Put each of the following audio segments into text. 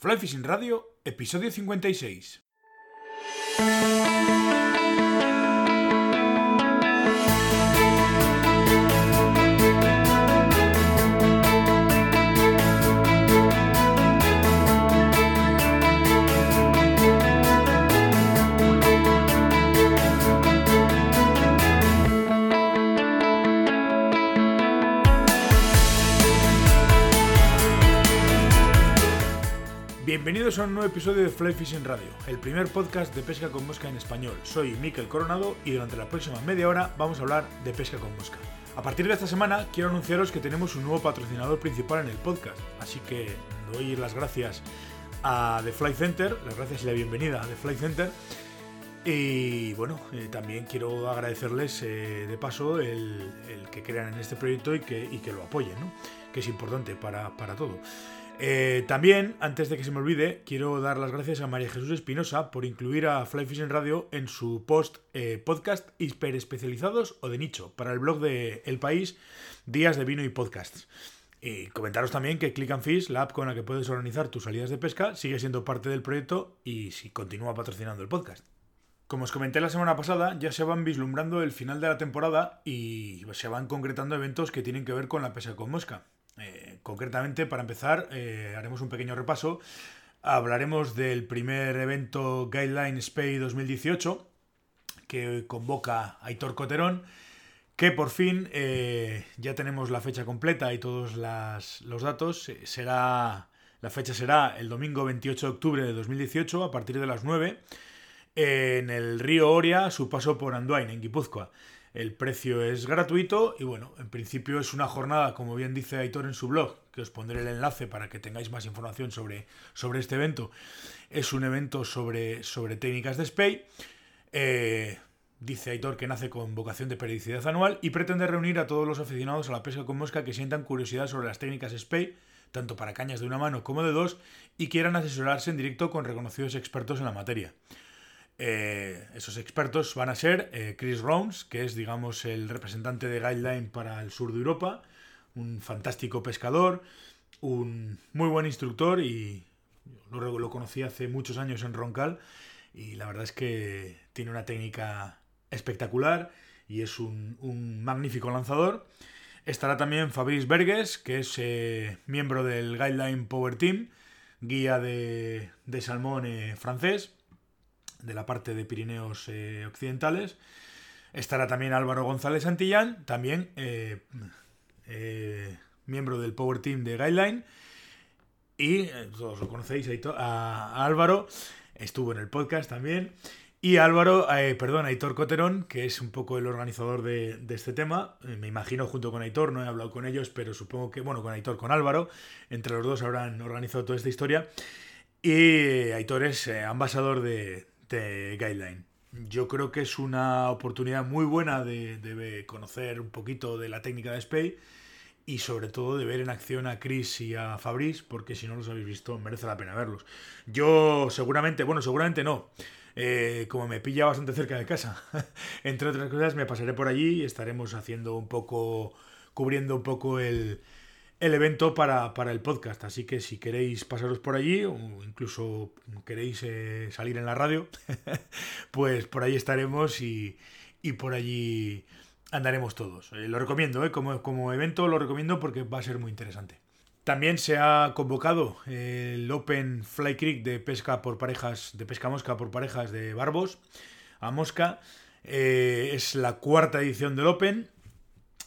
Fly Fishing Radio, episodio 56. Bienvenidos a un nuevo episodio de Fly Fishing Radio, el primer podcast de pesca con mosca en español. Soy Miquel Coronado y durante la próxima media hora vamos a hablar de pesca con mosca. A partir de esta semana quiero anunciaros que tenemos un nuevo patrocinador principal en el podcast, así que doy las gracias a The Fly Center, las gracias y la bienvenida a The Fly Center. Y bueno, eh, también quiero agradecerles eh, de paso el, el, que crean en este proyecto y que, y que lo apoyen, ¿no? que es importante para, para todo. Eh, también, antes de que se me olvide, quiero dar las gracias a María Jesús Espinosa por incluir a Fly Fishing Radio en su post eh, podcast hiper especializados o de nicho para el blog de El País, Días de Vino y Podcasts. Y comentaros también que Click and Fish, la app con la que puedes organizar tus salidas de pesca, sigue siendo parte del proyecto y si continúa patrocinando el podcast. Como os comenté la semana pasada, ya se van vislumbrando el final de la temporada y se van concretando eventos que tienen que ver con la pesca con mosca. Eh, concretamente, para empezar, eh, haremos un pequeño repaso. Hablaremos del primer evento Guideline Spay 2018, que convoca Aitor Coterón, que por fin eh, ya tenemos la fecha completa y todos los datos. Será, la fecha será el domingo 28 de octubre de 2018, a partir de las 9, en el río Oria, su paso por Anduain, en Guipúzcoa. El precio es gratuito y bueno, en principio es una jornada, como bien dice Aitor en su blog, que os pondré el enlace para que tengáis más información sobre, sobre este evento. Es un evento sobre, sobre técnicas de SPAY. Eh, dice Aitor que nace con vocación de periodicidad anual y pretende reunir a todos los aficionados a la pesca con mosca que sientan curiosidad sobre las técnicas SPAY, tanto para cañas de una mano como de dos, y quieran asesorarse en directo con reconocidos expertos en la materia. Eh, esos expertos van a ser eh, Chris Rounds, que es, digamos, el representante de Guideline para el sur de Europa, un fantástico pescador, un muy buen instructor y lo, lo conocí hace muchos años en Roncal y la verdad es que tiene una técnica espectacular y es un, magnífico lanzador. Estará también Fabrice Berges, que es eh, miembro del Guideline Power Team, guía de, de salmón francés de la parte de Pirineos eh, Occidentales. Estará también Álvaro González Santillán, también eh, eh, miembro del Power Team de Guideline. Y todos lo conocéis, a, Álvaro, estuvo en el podcast también. Y Álvaro, perdón, Aitor Coterón, que es un poco el organizador de, de, este tema. Me imagino junto con Aitor, no he hablado con ellos, pero supongo que, bueno, con Aitor, con Álvaro, entre los dos habrán organizado toda esta historia. Y Aitor es ambasador de, de Guideline. Yo creo que es una oportunidad muy buena de, conocer un poquito de la técnica de Spay y sobre todo de ver en acción a Chris y a Fabrice, porque si no los habéis visto merece la pena verlos. Yo seguramente, bueno, seguramente no. Eh, como me pilla bastante cerca de casa, entre otras cosas, me pasaré por allí y estaremos haciendo un poco, cubriendo un poco el, el evento para, para, el podcast. Así que si queréis pasaros por allí o incluso queréis eh, salir en la radio, pues por ahí estaremos y, y por allí andaremos todos. Eh, lo recomiendo, eh, como, como evento lo recomiendo porque va a ser muy interesante. También se ha convocado el Open Fly Creek de pesca por parejas, de pesca mosca por parejas de Barbos a mosca. es la cuarta edición del Open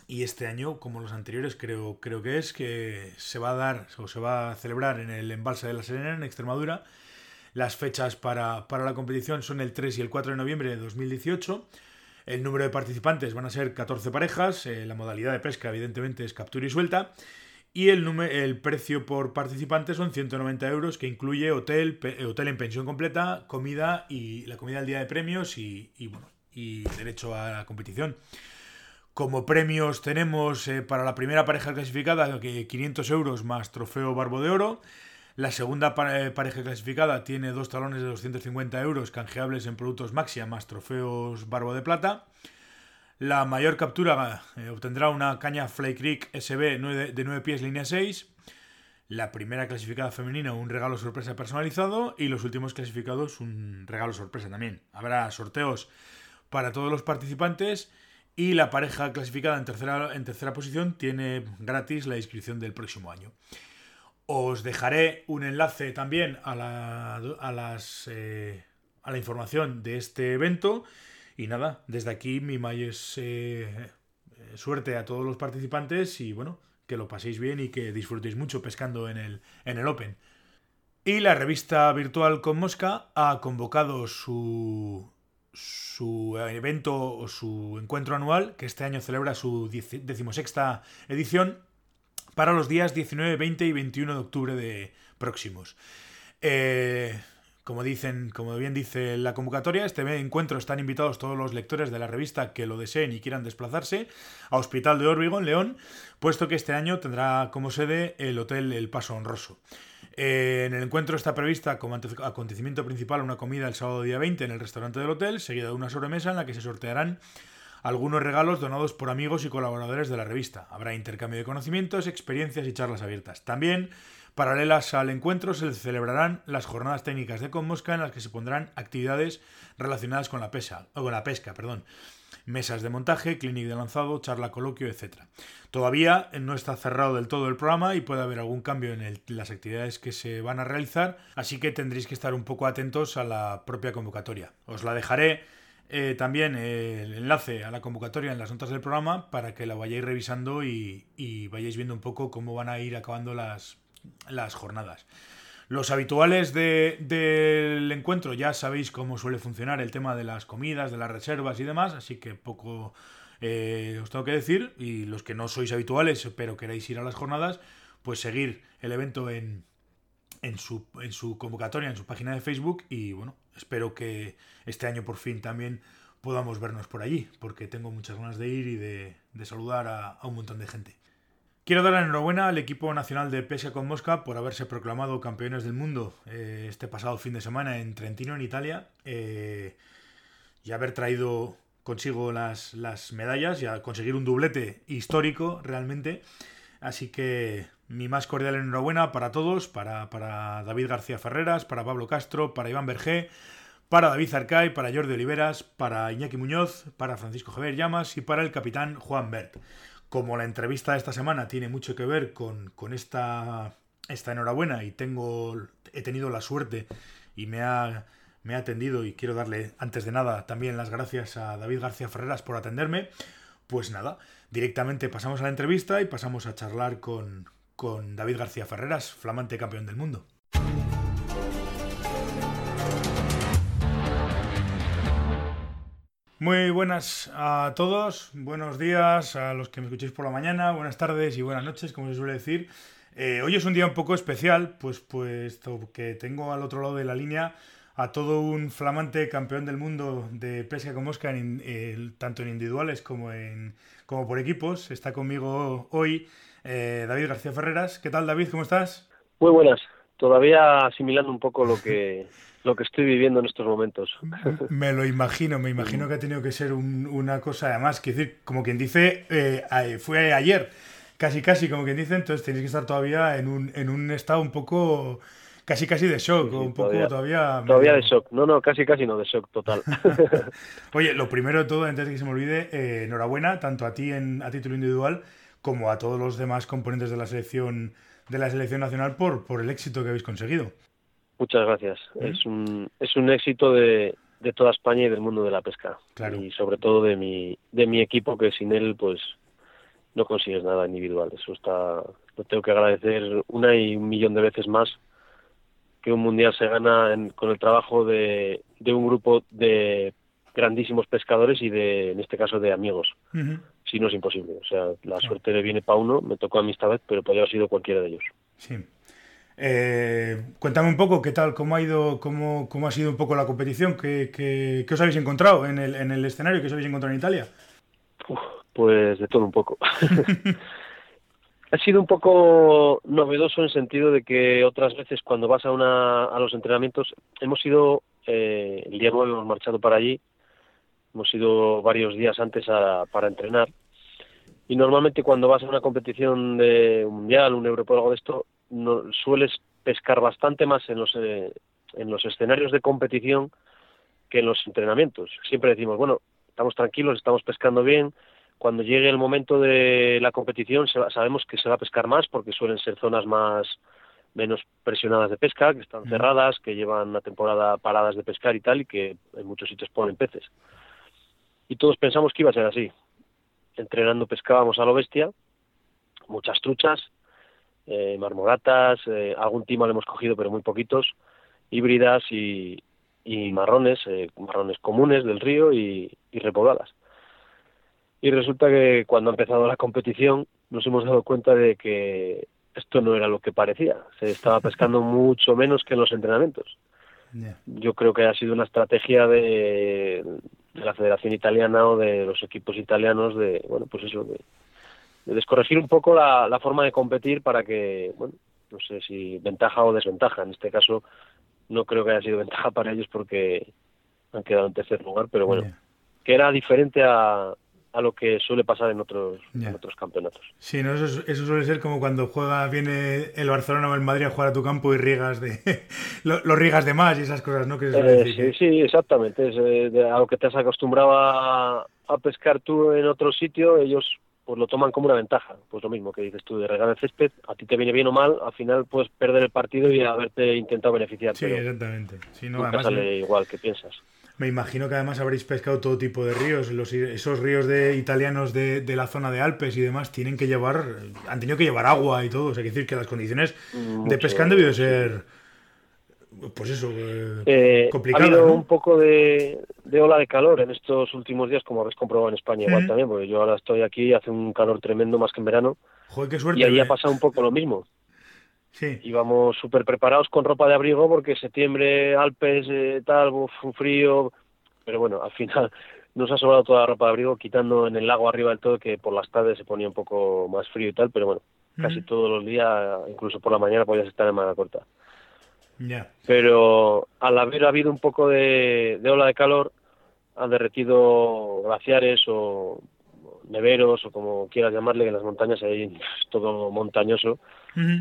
y este año, como los anteriores, creo, creo que es que se va a dar o se va a celebrar en el embalse de la Serena, en Extremadura. Las fechas para, para la competición son el 3 y el 4 de noviembre de 2018. El número de participantes van a ser 14 parejas. Eh, la modalidad de pesca, evidentemente, es captura y suelta. Y el, el precio por participante son 190 euros, que incluye hotel, hotel en pensión completa, comida y la comida al día de premios y, y bueno, y derecho a la competición. Como premios tenemos eh, para la primera pareja clasificada 500 euros más trofeo Barbo de Oro. La segunda eh, pareja clasificada tiene dos talones de 250 euros canjeables en productos Maxia más trofeos Barbo de Plata. La mayor captura eh, obtendrá una caña Fly Creek SB de 9 pies línea 6. la primera clasificada femenina un regalo sorpresa personalizado y los últimos clasificados un regalo sorpresa también. Habrá sorteos para todos los participantes y la pareja clasificada en tercera, en tercera posición tiene gratis la inscripción del próximo año. Os dejaré un enlace también a, la, a, las, eh, a la información de este evento. Y nada, desde aquí mi mayor eh, suerte a todos los participantes y bueno, que lo paséis bien y que disfrutéis mucho pescando en el, en el Open. Y la revista virtual con Mosca ha convocado su, su evento o su encuentro anual, que este año celebra su decimosexta edición, para los días 19, 20 y 21 de octubre de próximos. Eh, como dicen, como bien dice la convocatoria, este encuentro están invitados todos los lectores de la revista que lo deseen y quieran desplazarse a Hospital de Órbigo en León, puesto que este año tendrá como sede el Hotel El Paso Honroso. Eh, en el encuentro está prevista como acontecimiento principal una comida el sábado día 20 en el restaurante del hotel, seguida de una sobremesa en la que se sortearán algunos regalos donados por amigos y colaboradores de la revista. Habrá intercambio de conocimientos, experiencias y charlas abiertas. También, paralelas al encuentro, se celebrarán las jornadas técnicas de Conmosca en las que se pondrán actividades relacionadas con la, pesa, o con la pesca. Perdón mesas de montaje, clínica de lanzado, charla coloquio, etc. Todavía no está cerrado del todo el programa y puede haber algún cambio en las actividades que se van a realizar, así que tendréis que estar un poco atentos a la propia convocatoria. Os la dejaré eh, también el enlace a la convocatoria en las notas del programa para que la vayáis revisando y, vayáis viendo un poco cómo van a ir acabando las jornadas. Los habituales del encuentro ya sabéis cómo suele funcionar el tema de las comidas, de las reservas y demás, así que poco eh, os tengo que decir. Y los que no sois habituales pero queréis ir a las jornadas, pues seguir el evento en, en, su, en su convocatoria, en su página de Facebook. Y bueno, espero que este año por fin también podamos vernos por allí, porque tengo muchas ganas de ir y de, saludar a un montón de gente. Quiero dar la enhorabuena al equipo nacional de pesca con mosca por haberse proclamado campeones del mundo eh, este pasado fin de semana en Trentino, en Italia, eh, y haber traído consigo las, las medallas y a conseguir un doblete histórico realmente. Así que mi más cordial enhorabuena para todos, para, para David García Ferreras, para Pablo Castro, para Iván Bergé, para David Arcay, para Jordi Oliveras, para Iñaki Muñoz, para Francisco Javier Llamas y para el capitán Juan Bert como la entrevista de esta semana tiene mucho que ver con, esta, esta enhorabuena y tengo, he tenido la suerte y me ha, me ha atendido y quiero darle antes de nada también las gracias a David García Ferreras por atenderme, pues nada, directamente pasamos a la entrevista y pasamos a charlar con, con David García Ferreras, flamante campeón del mundo. Muy buenas a todos, buenos días a los que me escuchéis por la mañana, buenas tardes y buenas noches, como se suele decir. Eh, hoy es un día un poco especial, pues puesto que tengo al otro lado de la línea a todo un flamante campeón del mundo de pesca con mosca, en, tanto en individuales como, en, como por equipos. Está conmigo hoy eh, David García Ferreras. ¿Qué tal, David? ¿Cómo estás? Muy buenas. Todavía asimilando un poco lo que lo que estoy viviendo en estos momentos. Me lo imagino, me imagino que ha tenido que ser una cosa además, que decir, como quien dice, eh, fue ayer, casi casi, como quien dice, entonces tenéis que estar todavía en un, en un estado un poco casi casi de shock, un poco todavía... Todavía, de shock, no, no, casi casi no, de shock total. Oye, lo primero de todo, antes de que se me olvide, eh, enhorabuena, tanto a ti en, a título individual como a todos los demás componentes de la selección de la selección nacional por, por el éxito que habéis conseguido. Muchas gracias. ¿Eh? Es, un, es un éxito de, de toda España y del mundo de la pesca. Y sobre todo de mi, de mi equipo, que sin él, pues no consigues nada individual. Eso está, lo tengo que agradecer una y un millón de veces más que un mundial se gana con el trabajo de, de un grupo de grandísimos pescadores y de, en este caso, de amigos. Si no es imposible. O sea, la suerte le viene para uno, me tocó a mí esta vez, pero podría haber sido cualquiera de ellos. Sí. Eh, cuéntame un poco qué tal, cómo ha ido, cómo, cómo ha sido un poco la competición, qué, qué, os habéis encontrado en el, en el escenario, qué os habéis encontrado en Italia. pues de todo un poco. ha sido un poco novedoso en el sentido de que otras veces cuando vas a, una, a los entrenamientos, hemos ido, eh, el día 9 hemos marchado para allí, hemos ido varios días antes para entrenar y normalmente cuando vas a una competición de un mundial, un europeo algo de esto, no, sueles pescar bastante más en los, eh, en los escenarios de competición que en los entrenamientos. Siempre decimos, bueno, estamos tranquilos, estamos pescando bien. Cuando llegue el momento de la competición sabemos que se va a pescar más porque suelen ser zonas más menos presionadas de pesca, que están cerradas, que llevan una temporada paradas de pescar y tal, y que en muchos sitios ponen peces. Y todos pensamos que iba a ser así. Entrenando pescábamos a lo bestia, muchas truchas, eh, marmoratas, eh, algún timo le hemos cogido, pero muy poquitos, híbridas y, marrones, eh, marrones comunes del río y, y repobladas. Y resulta que cuando ha empezado la competición nos hemos dado cuenta de que esto no era lo que parecía. Se estaba pescando mucho menos que en los entrenamientos. Yo creo que ha sido una estrategia de, la Federación Italiana o de los equipos italianos de, bueno, pues eso, de, descorregir un poco la, forma de competir para que, bueno, no sé si ventaja o desventaja. En este caso no creo que haya sido ventaja para ellos porque han quedado en tercer lugar, pero bueno, que era diferente a, a lo que suele pasar en otros, otros campeonatos. Sí, ¿no? Eso, eso, suele ser como cuando juega, viene el Barcelona o el Madrid a jugar a tu campo y riegas de los riegas de más y esas cosas, ¿no? Eh, sí, sí, exactamente. Es, eh, a lo que te has acostumbrado a, pescar tú en otro sitio, ellos pues lo toman como una ventaja. Pues lo mismo que dices tú de regar el césped, a ti te viene bien o mal, al final puedes perder el partido y haberte intentado beneficiar. Sí, exactamente. Sí, no, sale igual que piensas. Me imagino que además habréis pescado todo tipo de ríos. Los, esos ríos de italianos de, de, la zona de Alpes y demás tienen que llevar, han tenido que llevar agua y todo. O sea, que decir que las condiciones de pesca han debido ser, pues eso, eh, eh complicadas. Ha habido un poco de, ola de calor en estos últimos días, como habéis comprobado en España igual también, porque yo ahora estoy aquí, hace un calor tremendo más que en verano. Joder, qué suerte. Y ahí ha pasado un poco lo mismo. Sí. Íbamos súper preparados con ropa de abrigo porque septiembre, Alpes, eh, tal, un frío. Pero bueno, al final nos ha sobrado toda la ropa de abrigo, quitando en el lago arriba del todo que por las tardes se ponía un poco más frío y tal. Pero bueno, casi todos los días, incluso por la mañana, podías estar en manga corta. Ya. Pero al haber habido un poco de, de ola de calor, han derretido glaciares o neveros o como quieras llamarle, en las montañas hay todo montañoso,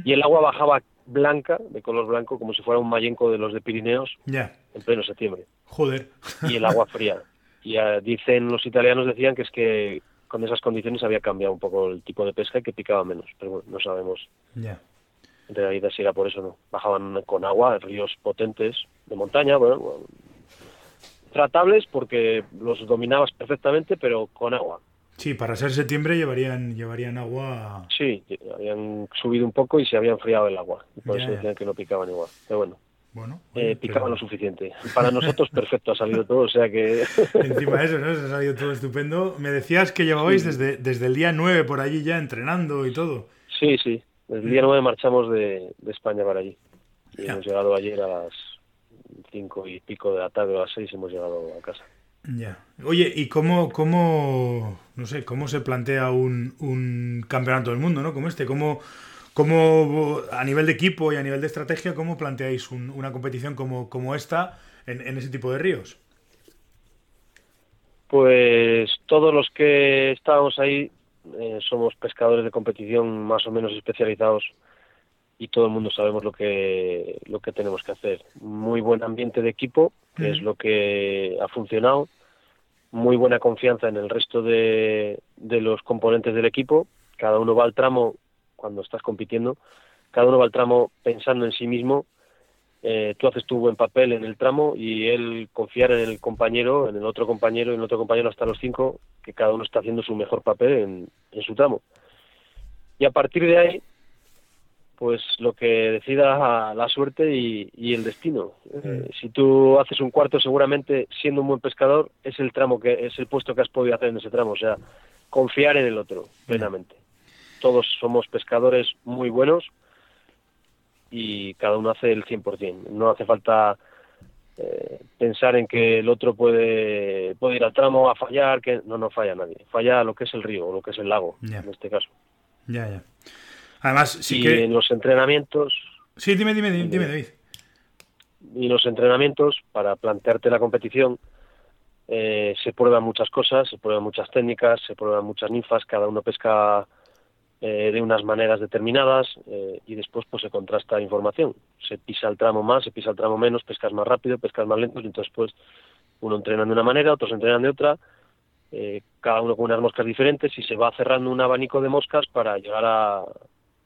y el agua bajaba blanca, de color blanco, como si fuera un mayenco de los de Pirineos, en pleno septiembre. Joder. Y el agua fría. Y uh, dicen, los italianos decían que es que con esas condiciones había cambiado un poco el tipo de pesca y que picaba menos, pero bueno, no sabemos. Ya. En realidad si era por eso, ¿no? Bajaban con agua, ríos potentes de montaña, bueno, tratables porque los dominabas perfectamente, pero con agua. Sí, para ser septiembre llevarían, llevarían agua. Sí, habían subido un poco y se había enfriado el agua. por eso decían que no picaban igual. Pero bueno. Bueno, eh, picaban lo suficiente. Para nosotros perfecto ha salido todo, o sea que... Encima de eso, ¿no? Se ha salido todo estupendo. Me decías que llevabais desde, desde el día 9 por allí ya entrenando y todo. Sí, sí. El día 9 marchamos de, de España para allí. Y hemos llegado ayer a las 5 y pico de la tarde, a las 6 hemos llegado a casa. Ya. Oye, ¿y cómo, cómo, no sé, cómo se plantea un, un campeonato del mundo, ¿no? Como este, ¿cómo, cómo a nivel de equipo y a nivel de estrategia, cómo planteáis una competición como, como esta en, en, ese tipo de ríos? Pues todos los que estábamos ahí eh, somos pescadores de competición más o menos especializados y todo el mundo sabemos lo que lo que tenemos que hacer. Muy buen ambiente de equipo, que es lo que ha funcionado. Muy buena confianza en el resto de, de los componentes del equipo. Cada uno va al tramo cuando estás compitiendo. Cada uno va al tramo pensando en sí mismo. Eh, tú haces tu buen papel en el tramo y él confiar en el compañero, en el otro compañero, en el otro compañero hasta los cinco, que cada uno está haciendo su mejor papel en, en su tramo. Y a partir de ahí, pues lo que decida la suerte y, el destino. Eh, si tú haces un cuarto, seguramente siendo un buen pescador es el tramo que es el puesto que has podido hacer en ese tramo, o sea, confiar en el otro plenamente. Todos somos pescadores muy buenos y cada uno hace el 100%. No hace falta eh, pensar en que el otro puede, puede ir al tramo a fallar, que no, no falla nadie. Falla lo que es el río o lo que es el lago, en este caso. Ya, ya. Además, sí y que... en los entrenamientos... Sí, dime, dime, dime, David. Y los entrenamientos, para plantearte la competición, eh, se prueban muchas cosas, se prueban muchas técnicas, se prueban muchas ninfas, cada uno pesca eh, de unas maneras determinadas eh, y después pues se contrasta información. Se pisa el tramo más, se pisa el tramo menos, pescas más rápido, pescas más lento y entonces pues uno entrena de una manera, otros entrenan de otra, eh, cada uno con unas moscas diferentes y se va cerrando un abanico de moscas para llegar a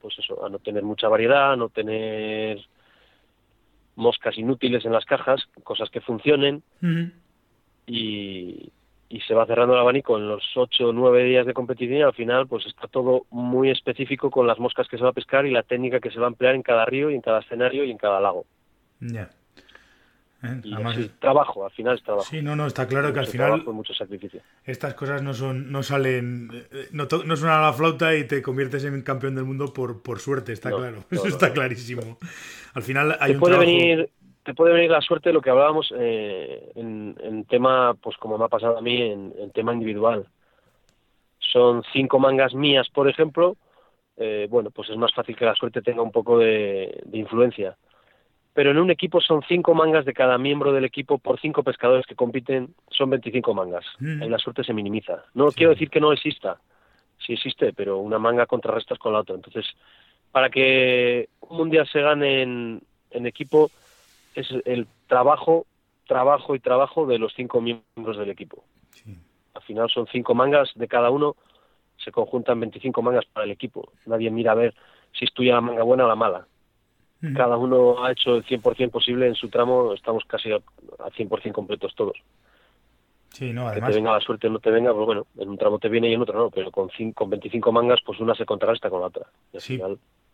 pues eso, a no tener mucha variedad, a no tener moscas inútiles en las cajas, cosas que funcionen y, y se va cerrando el abanico en los ocho o nueve días de competición y al final pues está todo muy específico con las moscas que se va a pescar y la técnica que se va a emplear en cada río y en cada escenario y en cada lago. Ya. Eh, trabajo, al final es trabajo. Sí, no, no, está claro que al final mucho sacrificio. estas cosas no son, no salen, eh, no, no suenan a la flauta y te conviertes en campeón del mundo por, por suerte, está claro, eso está clarísimo. Al final hay un puede venir te puede venir la suerte de lo que hablábamos eh, en, tema, pues como me ha pasado a mí, en, tema individual. Son cinco mangas mías, por ejemplo, eh, bueno, pues es más fácil que la suerte tenga un poco de, influencia. Pero en un equipo son cinco mangas de cada miembro del equipo por cinco pescadores que compiten, son 25 mangas. Mm. Ahí la suerte se minimiza. No quiero decir que no exista, sí existe, pero una manga contrarrestas con la otra. Entonces, para que un mundial se gane en equipo, es el trabajo, trabajo y trabajo de los cinco miembros del equipo. Al final son cinco mangas de cada uno, se conjuntan 25 mangas para el equipo. Nadie mira a ver si es tuya la manga buena o la mala. Cada uno ha hecho el 100% posible en su tramo, estamos casi al 100% completos todos. Sí, no, además... Que te venga la suerte o no te venga, pues bueno, en un tramo te viene y en otro no, pero con, con 25 mangas, pues una se contrarresta con la otra. Y, sí.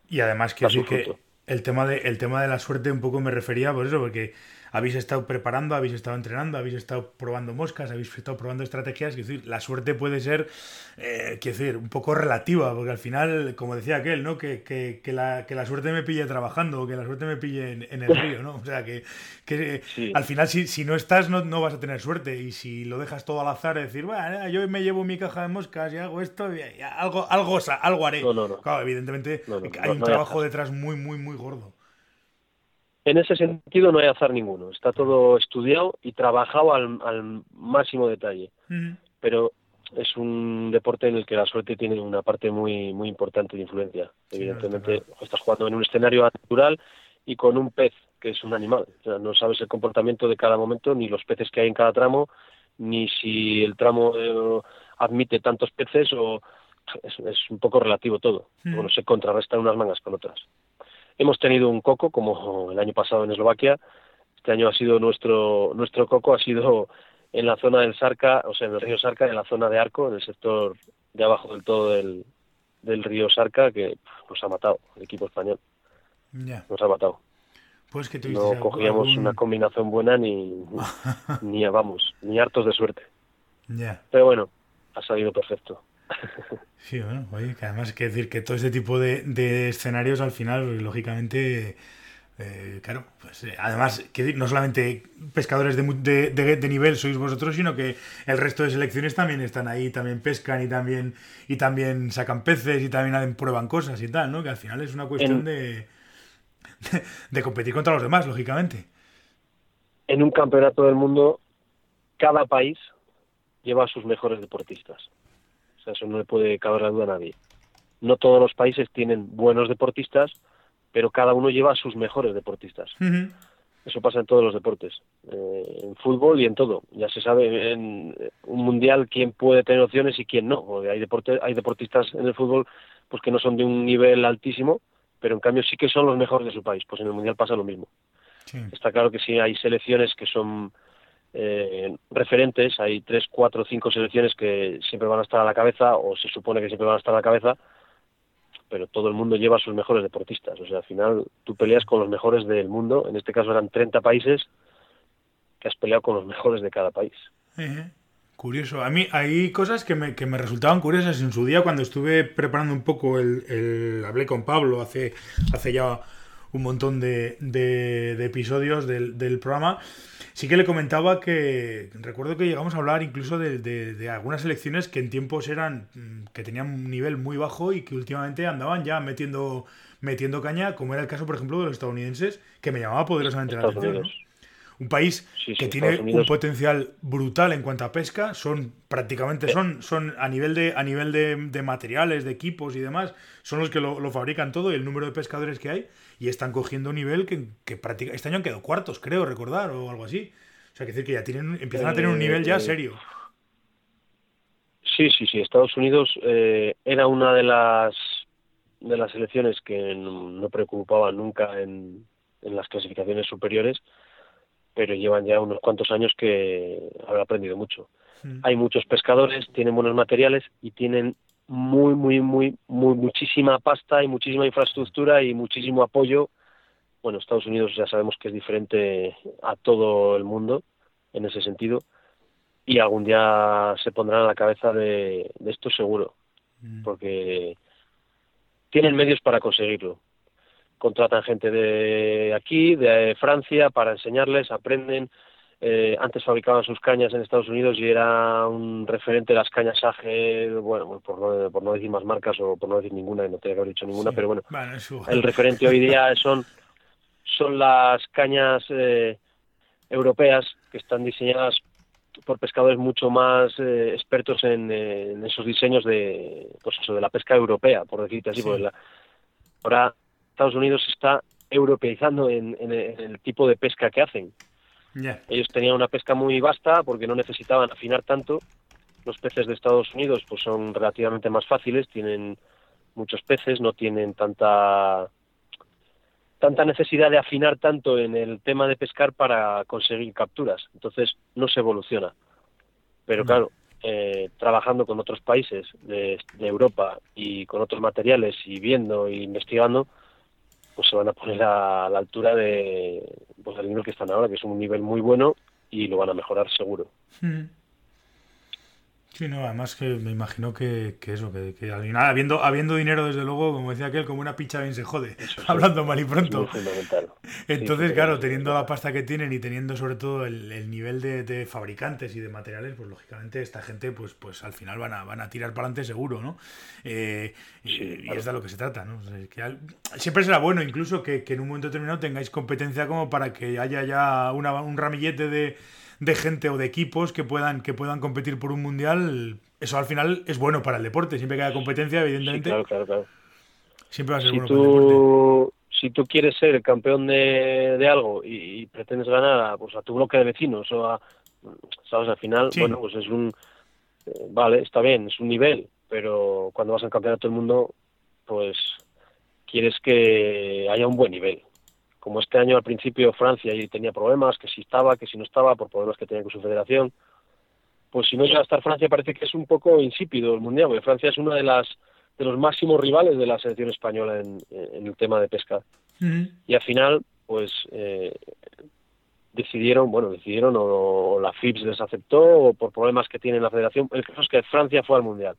y además que, sí que el tema, de, el tema de la suerte un poco me refería por eso, porque habéis estado preparando, habéis estado entrenando, habéis estado probando moscas, habéis estado probando estrategias. Es decir, la suerte puede ser, eh, decir, un poco relativa, porque al final, como decía aquel, ¿no? Que, que, que, la, que la suerte me pille trabajando, o que la suerte me pille en, el río, ¿no? O sea, que, que al final, si, si no estás, no, no, vas a tener suerte. Y si lo dejas todo al azar, es decir, bueno, yo me llevo mi caja de moscas y hago esto, y algo, algo, algo haré. Claro, evidentemente hay un trabajo detrás muy, muy, muy gordo. En ese sentido no hay azar ninguno, está todo estudiado y trabajado al, máximo detalle. Pero es un deporte en el que la suerte tiene una parte muy muy importante de influencia. Evidentemente estás jugando en un escenario natural y con un pez que es un animal. no sabes el comportamiento de cada momento, ni los peces que hay en cada tramo, ni si el tramo eh, admite tantos peces o es, un poco relativo todo. Bueno, se contrarrestan unas mangas con otras. Hemos tenido un coco, como el año pasado en Eslovaquia. Este año ha sido nuestro, nuestro coco, ha sido en la zona del Sarca, o sea, en el río Sarca, en la zona de Arco, en el sector de abajo del todo del, del río Sarca, que nos ha matado el equipo español. Nos ha matado. Pues que no cogíamos una combinación buena ni, ni, vamos, ni hartos de suerte. Pero bueno, ha salido perfecto. Sí, bueno, oye, que además que decir que todo este tipo de, escenarios al final, lógicamente, eh, claro, pues eh, además, que no solamente pescadores de, de, nivel sois vosotros, sino que el resto de selecciones también están ahí, también pescan y también y también sacan peces y también prueban cosas y tal, ¿no? Que al final es una cuestión de, de competir contra los demás, lógicamente. En un campeonato del mundo, cada país lleva a sus mejores deportistas. O sea, eso no le puede caber la duda a nadie. No todos los países tienen buenos deportistas, pero cada uno lleva a sus mejores deportistas. Eso pasa en todos los deportes, eh, en fútbol y en todo. Ya se sabe en un mundial quién puede tener opciones y quién no. Porque hay, deporte, hay deportistas en el fútbol pues que no son de un nivel altísimo, pero en cambio sí que son los mejores de su país. Pues en el mundial pasa lo mismo. Está claro que sí hay selecciones que son eh, referentes, hay tres, cuatro, cinco selecciones que siempre van a estar a la cabeza o se supone que siempre van a estar a la cabeza, pero todo el mundo lleva sus mejores deportistas. O sea, al final tú peleas con los mejores del mundo, en este caso eran 30 países que has peleado con los mejores de cada país. Curioso. A mí hay cosas que me, que me resultaban curiosas en su día cuando estuve preparando un poco el, el hablé con Pablo hace, hace ya un montón de, de, episodios del, del, programa. Sí que le comentaba que recuerdo que llegamos a hablar incluso de, de, algunas elecciones que en tiempos eran mm, que tenían un nivel muy bajo y que últimamente andaban ya metiendo metiendo caña, como era el caso, por ejemplo, de los estadounidenses, que me llamaba poderosamente la atención. Un país que tiene un potencial brutal en cuanto a pesca, son prácticamente, son, son a nivel de, a nivel de, materiales, de equipos y demás, son los que lo, fabrican todo y el número de pescadores que hay, y están cogiendo un nivel que, que prácticamente, este año han quedado cuartos, creo recordar, o algo así. O sea, que decir que ya tienen, empiezan a tener un nivel ya eh, serio. Sí, sí, sí. Estados Unidos eh, era una de las de las selecciones que no preocupaban nunca en, en las clasificaciones superiores, pero llevan ya unos cuantos años que han aprendido mucho. Hmm. Hay muchos pescadores, tienen buenos materiales y tienen muy, muy, muy, muy, muchísima pasta y muchísima infraestructura y muchísimo apoyo. Bueno, Estados Unidos ya sabemos que es diferente a todo el mundo en ese sentido y algún día se pondrán a la cabeza de, esto seguro, mm. porque tienen medios para conseguirlo. Contratan gente de aquí, de Francia, para enseñarles, aprenden. Eh, antes fabricaban sus cañas en Estados Unidos y era un referente de las cañas AGE, bueno, por no, por no decir más marcas o por no decir ninguna, no tenía que haber dicho ninguna, pero bueno, el referente hoy día son, son las cañas eh, europeas que están diseñadas por pescadores mucho más eh, expertos en, esos diseños de pues eso de la pesca europea por decirte así ahora Estados Unidos está europeizando en, el tipo de pesca que hacen ellos tenían una pesca muy vasta porque no necesitaban afinar tanto los peces de Estados Unidos pues son relativamente más fáciles tienen muchos peces no tienen tanta tanta necesidad de afinar tanto en el tema de pescar para conseguir capturas. Entonces no se evoluciona. Pero claro, eh, trabajando con otros países de, Europa y con otros materiales y viendo e investigando, pues se van a poner a la altura de pues, del nivel que están ahora, que es un nivel muy bueno y lo van a mejorar seguro. Mm. Sí, no, además que me imagino que, que eso, que, que, al final, habiendo, habiendo dinero, desde luego, como decía aquel, como una picha bien se jode, hablando mal y pronto. Entonces, claro, teniendo la pasta que tienen y teniendo sobre todo el, nivel de, fabricantes y de materiales, pues lógicamente esta gente, pues, pues al final van a, van a tirar para adelante seguro, ¿no? Eh, y, es de lo que se trata, ¿no? que siempre será bueno incluso que, en un momento determinado tengáis competencia como para que haya ya una, un ramillete de de gente o de equipos que puedan, que puedan competir por un mundial, eso al final es bueno para el deporte. Siempre que haya competencia, evidentemente. claro, claro, claro. Siempre va a ser si bueno tú, para el deporte. Si tú quieres ser el campeón de, de algo y, pretendes ganar a, pues, a tu bloque de vecinos o a. ¿Sabes? Al final, bueno, pues es un. Eh, vale, está bien, es un nivel, pero cuando vas al campeonato del mundo, pues quieres que haya un buen nivel como este año al principio Francia y tenía problemas, que si estaba, que si no estaba, por problemas que tenía con su federación, pues si no llega a estar Francia parece que es un poco insípido el Mundial, porque Francia es una de las de los máximos rivales de la selección española en, el tema de pesca. Y al final, pues eh, decidieron, bueno, decidieron o, la FIPS les aceptó o por problemas que tiene la federación. El caso es que Francia fue al Mundial.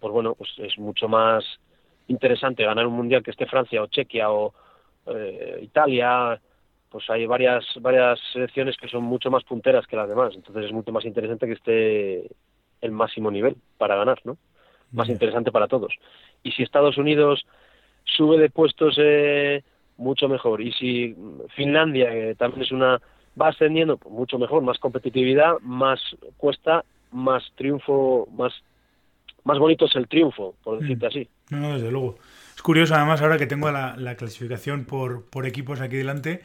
Pues bueno, pues es mucho más interesante ganar un Mundial que esté Francia o Chequia o, eh, Italia, pues hay varias varias selecciones que son mucho más punteras que las demás, entonces es mucho más interesante que esté el máximo nivel para ganar, ¿no? Más interesante para todos. Y si Estados Unidos sube de puestos eh, mucho mejor y si Finlandia que también es una va ascendiendo pues mucho mejor, más competitividad, más cuesta, más triunfo, más más bonito es el triunfo, por decirte mm. así. No, desde luego. Es curioso, además, ahora que tengo la, clasificación por, por, equipos aquí delante,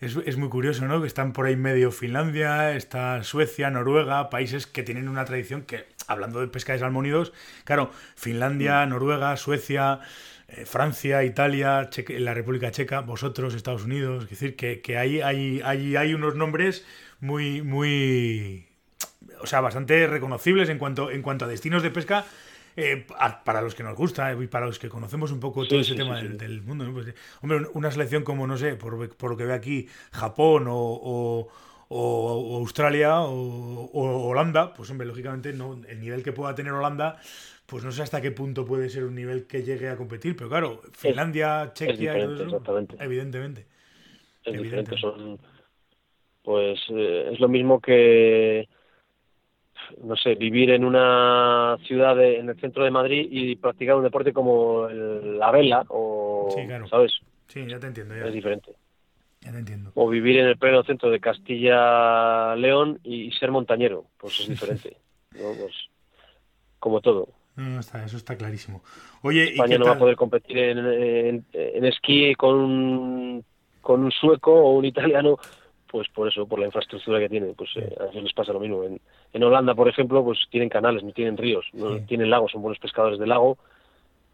es, es, muy curioso, ¿no? Que están por ahí medio Finlandia, está Suecia, Noruega, países que tienen una tradición que, hablando de pesca de salmónidos, claro, Finlandia, Noruega, Suecia, eh, Francia, Italia, la República Checa, vosotros, Estados Unidos, es decir, que, hay, hay, hay unos nombres muy, muy, o sea, bastante reconocibles en cuanto, en cuanto a destinos de pesca eh, para los que nos gusta y para los que conocemos un poco todo ese tema del, mundo. Pues, hombre, una selección como, no sé, por, lo que veo aquí, Japón o, Australia o, Holanda, pues hombre, lógicamente no, el nivel que pueda tener Holanda, pues no sé hasta qué punto puede ser un nivel que llegue a competir, pero claro, Finlandia, Chequia, evidentemente. Es son, pues eh, es lo mismo que no sé, vivir en una ciudad en el centro de Madrid y practicar un deporte como la vela o, ¿sabes? Sí, ya te entiendo. Es diferente. entiendo. O vivir en el pleno centro de Castilla-León y ser montañero, pues es diferente. Pues, como todo. No, está, eso está clarísimo. Oye, España no va a poder competir en, esquí con un, con un sueco o un italiano, pues por eso, por la infraestructura que tiene. Pues eh, a ellos les pasa lo mismo. En, en, Holanda, por ejemplo, pues tienen canales, no tienen ríos, no tienen lagos, son buenos pescadores de lago,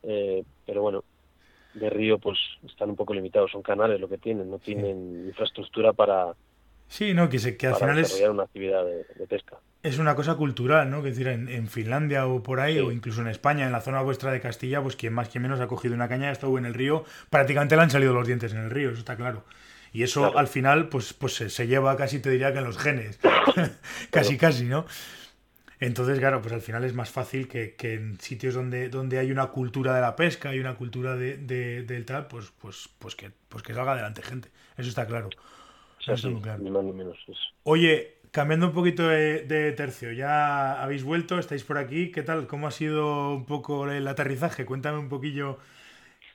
eh, pero bueno, de río pues están un poco limitados, son canales lo que tienen, no tienen infraestructura para, Sí, no, que, se, que al final es... una actividad de, pesca. Es una cosa cultural, ¿no? Que decir, en, Finlandia o por ahí, o incluso en España, en la zona vuestra de Castilla, pues quien más, quien menos ha cogido una caña, ha estado en el río, prácticamente le han salido los dientes en el río, eso está claro. Y eso al final, pues, pues se, lleva casi, te diría que en los genes. casi, casi, ¿no? Entonces, claro, pues al final es más fácil que, en sitios donde, donde hay una cultura de la pesca y una cultura de, del tal, pues, pues, pues, que, pues que salga adelante gente. Eso está claro. Oye, cambiando un poquito de, tercio, ya habéis vuelto, estáis por aquí, ¿qué tal? ¿Cómo ha sido un poco el aterrizaje? Cuéntame un poquillo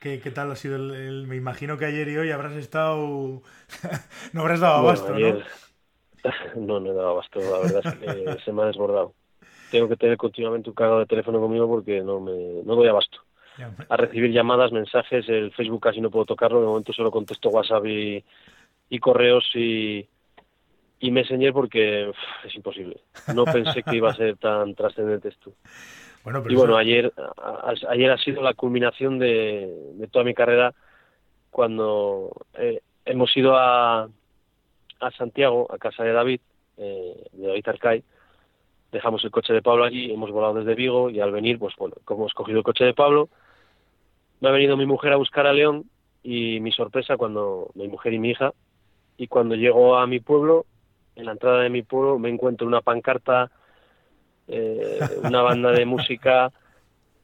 qué, qué tal ha sido el, Me imagino que ayer y hoy habrás estado... no habrás dado abasto, ¿no? No, no he dado abasto, la verdad es que se me ha desbordado. Tengo que tener continuamente un cargo de teléfono conmigo porque no me no doy abasto. A recibir llamadas, mensajes, el Facebook casi no puedo tocarlo, de momento solo contesto WhatsApp y, y correos y, y Messenger porque es imposible. No pensé que iba a ser tan trascendente esto. Bueno, y bueno, ayer, ayer ha sido la culminación de, de toda mi carrera cuando eh, hemos ido a, a Santiago, a casa de David, eh, de David Arcay, dejamos el coche de Pablo allí, hemos volado desde Vigo y al venir, pues bueno, como hemos cogido el coche de Pablo, me ha venido mi mujer a buscar a León y mi sorpresa cuando mi mujer y mi hija y cuando llego a mi pueblo, en la entrada de mi pueblo, me encuentro una pancarta, eh, una banda de música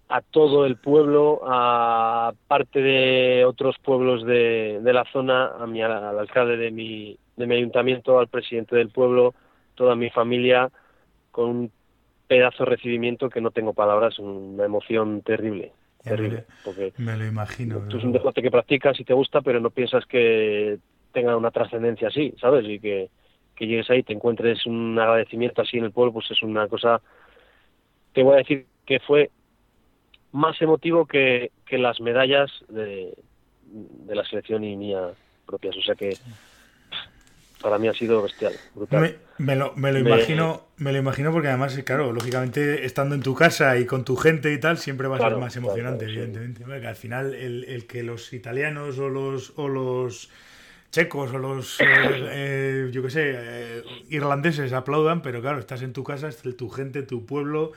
a todo el pueblo, a parte de otros pueblos de, de la zona, a mi, al alcalde de mi, de mi ayuntamiento, al presidente del pueblo, toda mi familia, con un pedazo de recibimiento que no tengo palabras, una emoción terrible. terrible porque me lo imagino. Tú es un deporte que practicas y te gusta, pero no piensas que tenga una trascendencia así, ¿sabes? Y que, que llegues ahí, te encuentres un agradecimiento así en el pueblo, pues es una cosa, te voy a decir que fue más emotivo que, que las medallas de, de la selección y mía propias. O sea que para mí ha sido bestial, brutal. Me, lo, me lo imagino, me lo imagino porque además, claro, lógicamente estando en tu casa y con tu gente y tal, siempre va a ser más emocionante, evidentemente. al final el, el, que los italianos o los, o los checos o los, eh, eh, yo qué sé, eh, irlandeses aplaudan, pero claro, estás en tu casa, es tu gente, tu pueblo,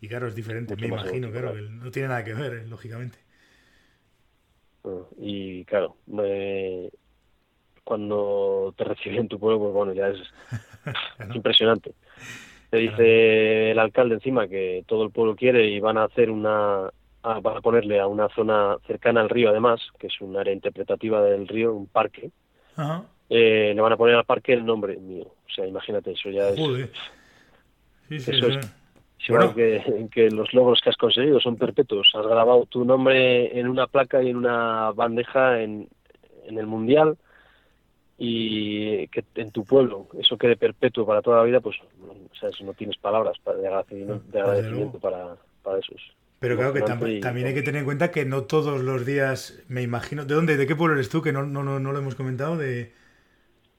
y claro, es diferente, me imagino, claro, no tiene nada que ver, lógicamente. Y claro, cuando te reciben en tu pueblo, pues bueno, ya es impresionante. Te dice el alcalde encima que todo el pueblo quiere y van a hacer una, van a ponerle a una zona cercana al río además, que es un área interpretativa del río, un parque, eh, le van a poner al parque el nombre mío. O sea, imagínate, eso ya es... eso es... que, los logros que has conseguido son perpetuos. Has grabado tu nombre en una placa y en una bandeja en, en el mundial y que en tu pueblo eso quede perpetuo para toda la vida, pues o sea, no tienes palabras de agradecimiento, de agradecimiento para, para esos. Pero claro que también hay que tener en cuenta que no todos los días, me imagino, ¿de dónde, de qué pueblo eres tú? Que no, no, no, lo hemos comentado, de...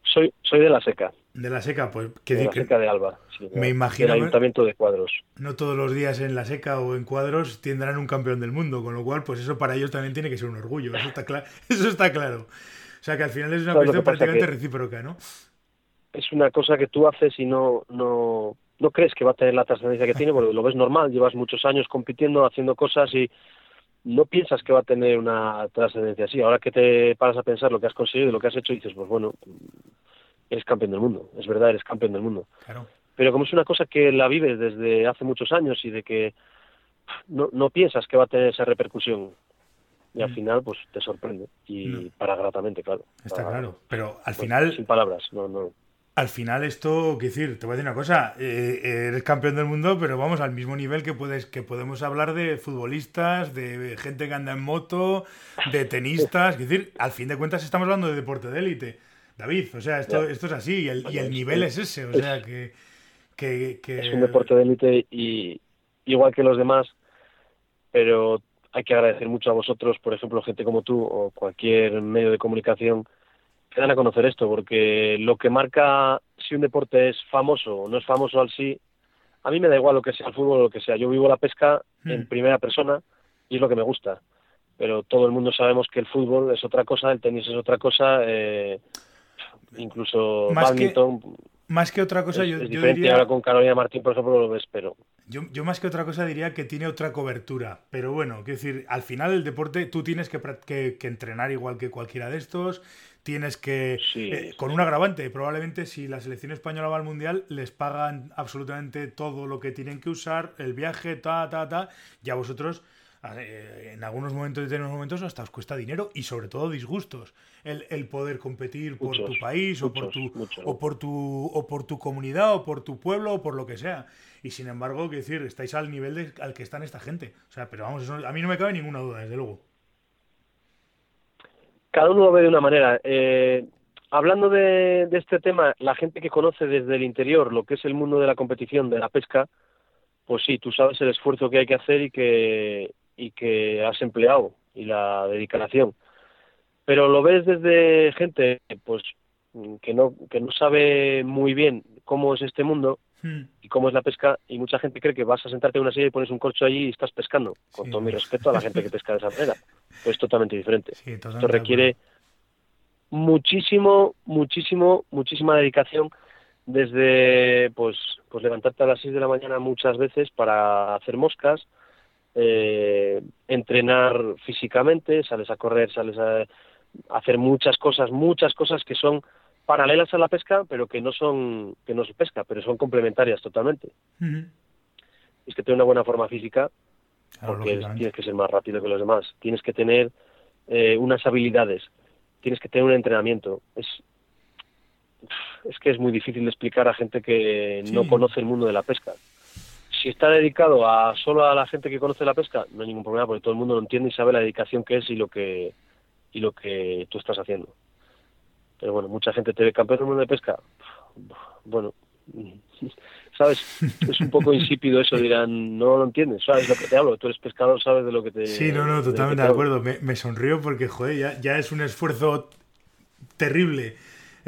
Soy, soy de La Seca. De La Seca, pues... Que, de La Seca de Alba, me imagino... Del Ayuntamiento de Cuadros. No todos los días en La Seca o en Cuadros tendrán un campeón del mundo, con lo cual, pues eso para ellos también tiene que ser un orgullo, eso está, claro eso está claro. O sea que al final es una cuestión prácticamente recíproca, ¿no? Es una cosa que tú haces y no... no no crees que va a tener la trascendencia que tiene, porque lo ves normal, llevas muchos años compitiendo, haciendo cosas y no piensas que va a tener una trascendencia así. Ahora que te paras a pensar lo que has conseguido y lo que has hecho, dices, pues bueno, eres campeón del mundo, es verdad, eres campeón del mundo. Pero como es una cosa que la vives desde hace muchos años y de que no, no piensas que va a tener esa repercusión, y al mm. final pues te sorprende y para gratamente claro está claro pero al pues, final sin palabras no no al final esto, quiero decir, te voy a decir una cosa, eh, eres campeón del mundo, pero vamos al mismo nivel que puedes que podemos hablar de futbolistas, de gente que anda en moto, de tenistas, es decir, al fin de cuentas estamos hablando de deporte de élite. David, o sea, esto, esto es así y el, y el nivel es ese, o sea, que, que, Es un deporte de élite y igual que los demás, pero hay que agradecer mucho a vosotros, por ejemplo, gente como tú o cualquier medio de comunicación que dan a conocer esto, porque lo que marca si un deporte es famoso o no es famoso al sí, a mí me da igual lo que sea el fútbol o lo que sea. Yo vivo la pesca en hmm. primera persona y es lo que me gusta. Pero todo el mundo sabemos que el fútbol es otra cosa, el tenis es otra cosa, eh, incluso más badminton. más que otra cosa, yo, diría... ahora con Carolina Martín, por ejemplo, lo ves, pero... Yo, yo, más que otra cosa diría que tiene otra cobertura. Pero bueno, quiero decir, al final el deporte tú tienes que, que, entrenar igual que cualquiera de estos. Tienes que. Eh, con un agravante. Probablemente si la selección española va al mundial, les pagan absolutamente todo lo que tienen que usar, el viaje, ta, ta, ta. Ya vosotros. Eh, en algunos momentos, en determinados momentos, hasta os cuesta dinero y sobre todo disgustos. El, el poder competir por tu país o, por tu, o, por tu, o por tu comunidad o por tu pueblo o por lo que sea y sin embargo, quiero decir, estáis al nivel al que están esta gente. O sea, pero vamos, a mí no me cabe ninguna duda, desde luego. Cada uno lo ve de una manera. Eh, hablando de, este tema, la gente que conoce desde el interior lo que es el mundo de la competición, de la pesca, pues sí, tú sabes el esfuerzo que hay que hacer y que, y que has empleado y la dedicación. Pero lo ves desde gente pues que no, que no sabe muy bien cómo es este mundo Hmm. y cómo es la pesca y mucha gente cree que vas a sentarte en una silla y pones un corcho allí y estás pescando, con todo mi respeto a la gente que pesca de esa manera. Pues es totalmente diferente. Esto requiere muchísimo, muchísimo, muchísima dedicación desde pues pues levantarte a las 6 de la mañana muchas veces para hacer moscas, eh, entrenar físicamente, sales a correr, sales a hacer muchas cosas, muchas cosas que son paralelas a la pesca, pero que no son que no se pesca, pero son complementarias totalmente. Es que tener una buena forma física, porque tienes que ser más rápido que los demás, tienes que tener eh, unas habilidades, tienes que tener un entrenamiento. Es es que es muy difícil de explicar a gente que no conoce el mundo de la pesca. Si está dedicado a solo a la gente que conoce la pesca, no hay ningún problema porque todo el mundo lo entiende y sabe la dedicación que es y lo que y lo que tú estás haciendo. Pero bueno, mucha gente te ve campeón del mundo de pesca. Bueno, ¿sabes? Es un poco insípido eso, dirán, no lo entiendes, ¿sabes lo que te hablo? Tú eres pescador, sabes de lo que te... Sí, no, no, totalmente de, acuerdo. Me, me, sonrío porque, joder, ya, ya es un esfuerzo terrible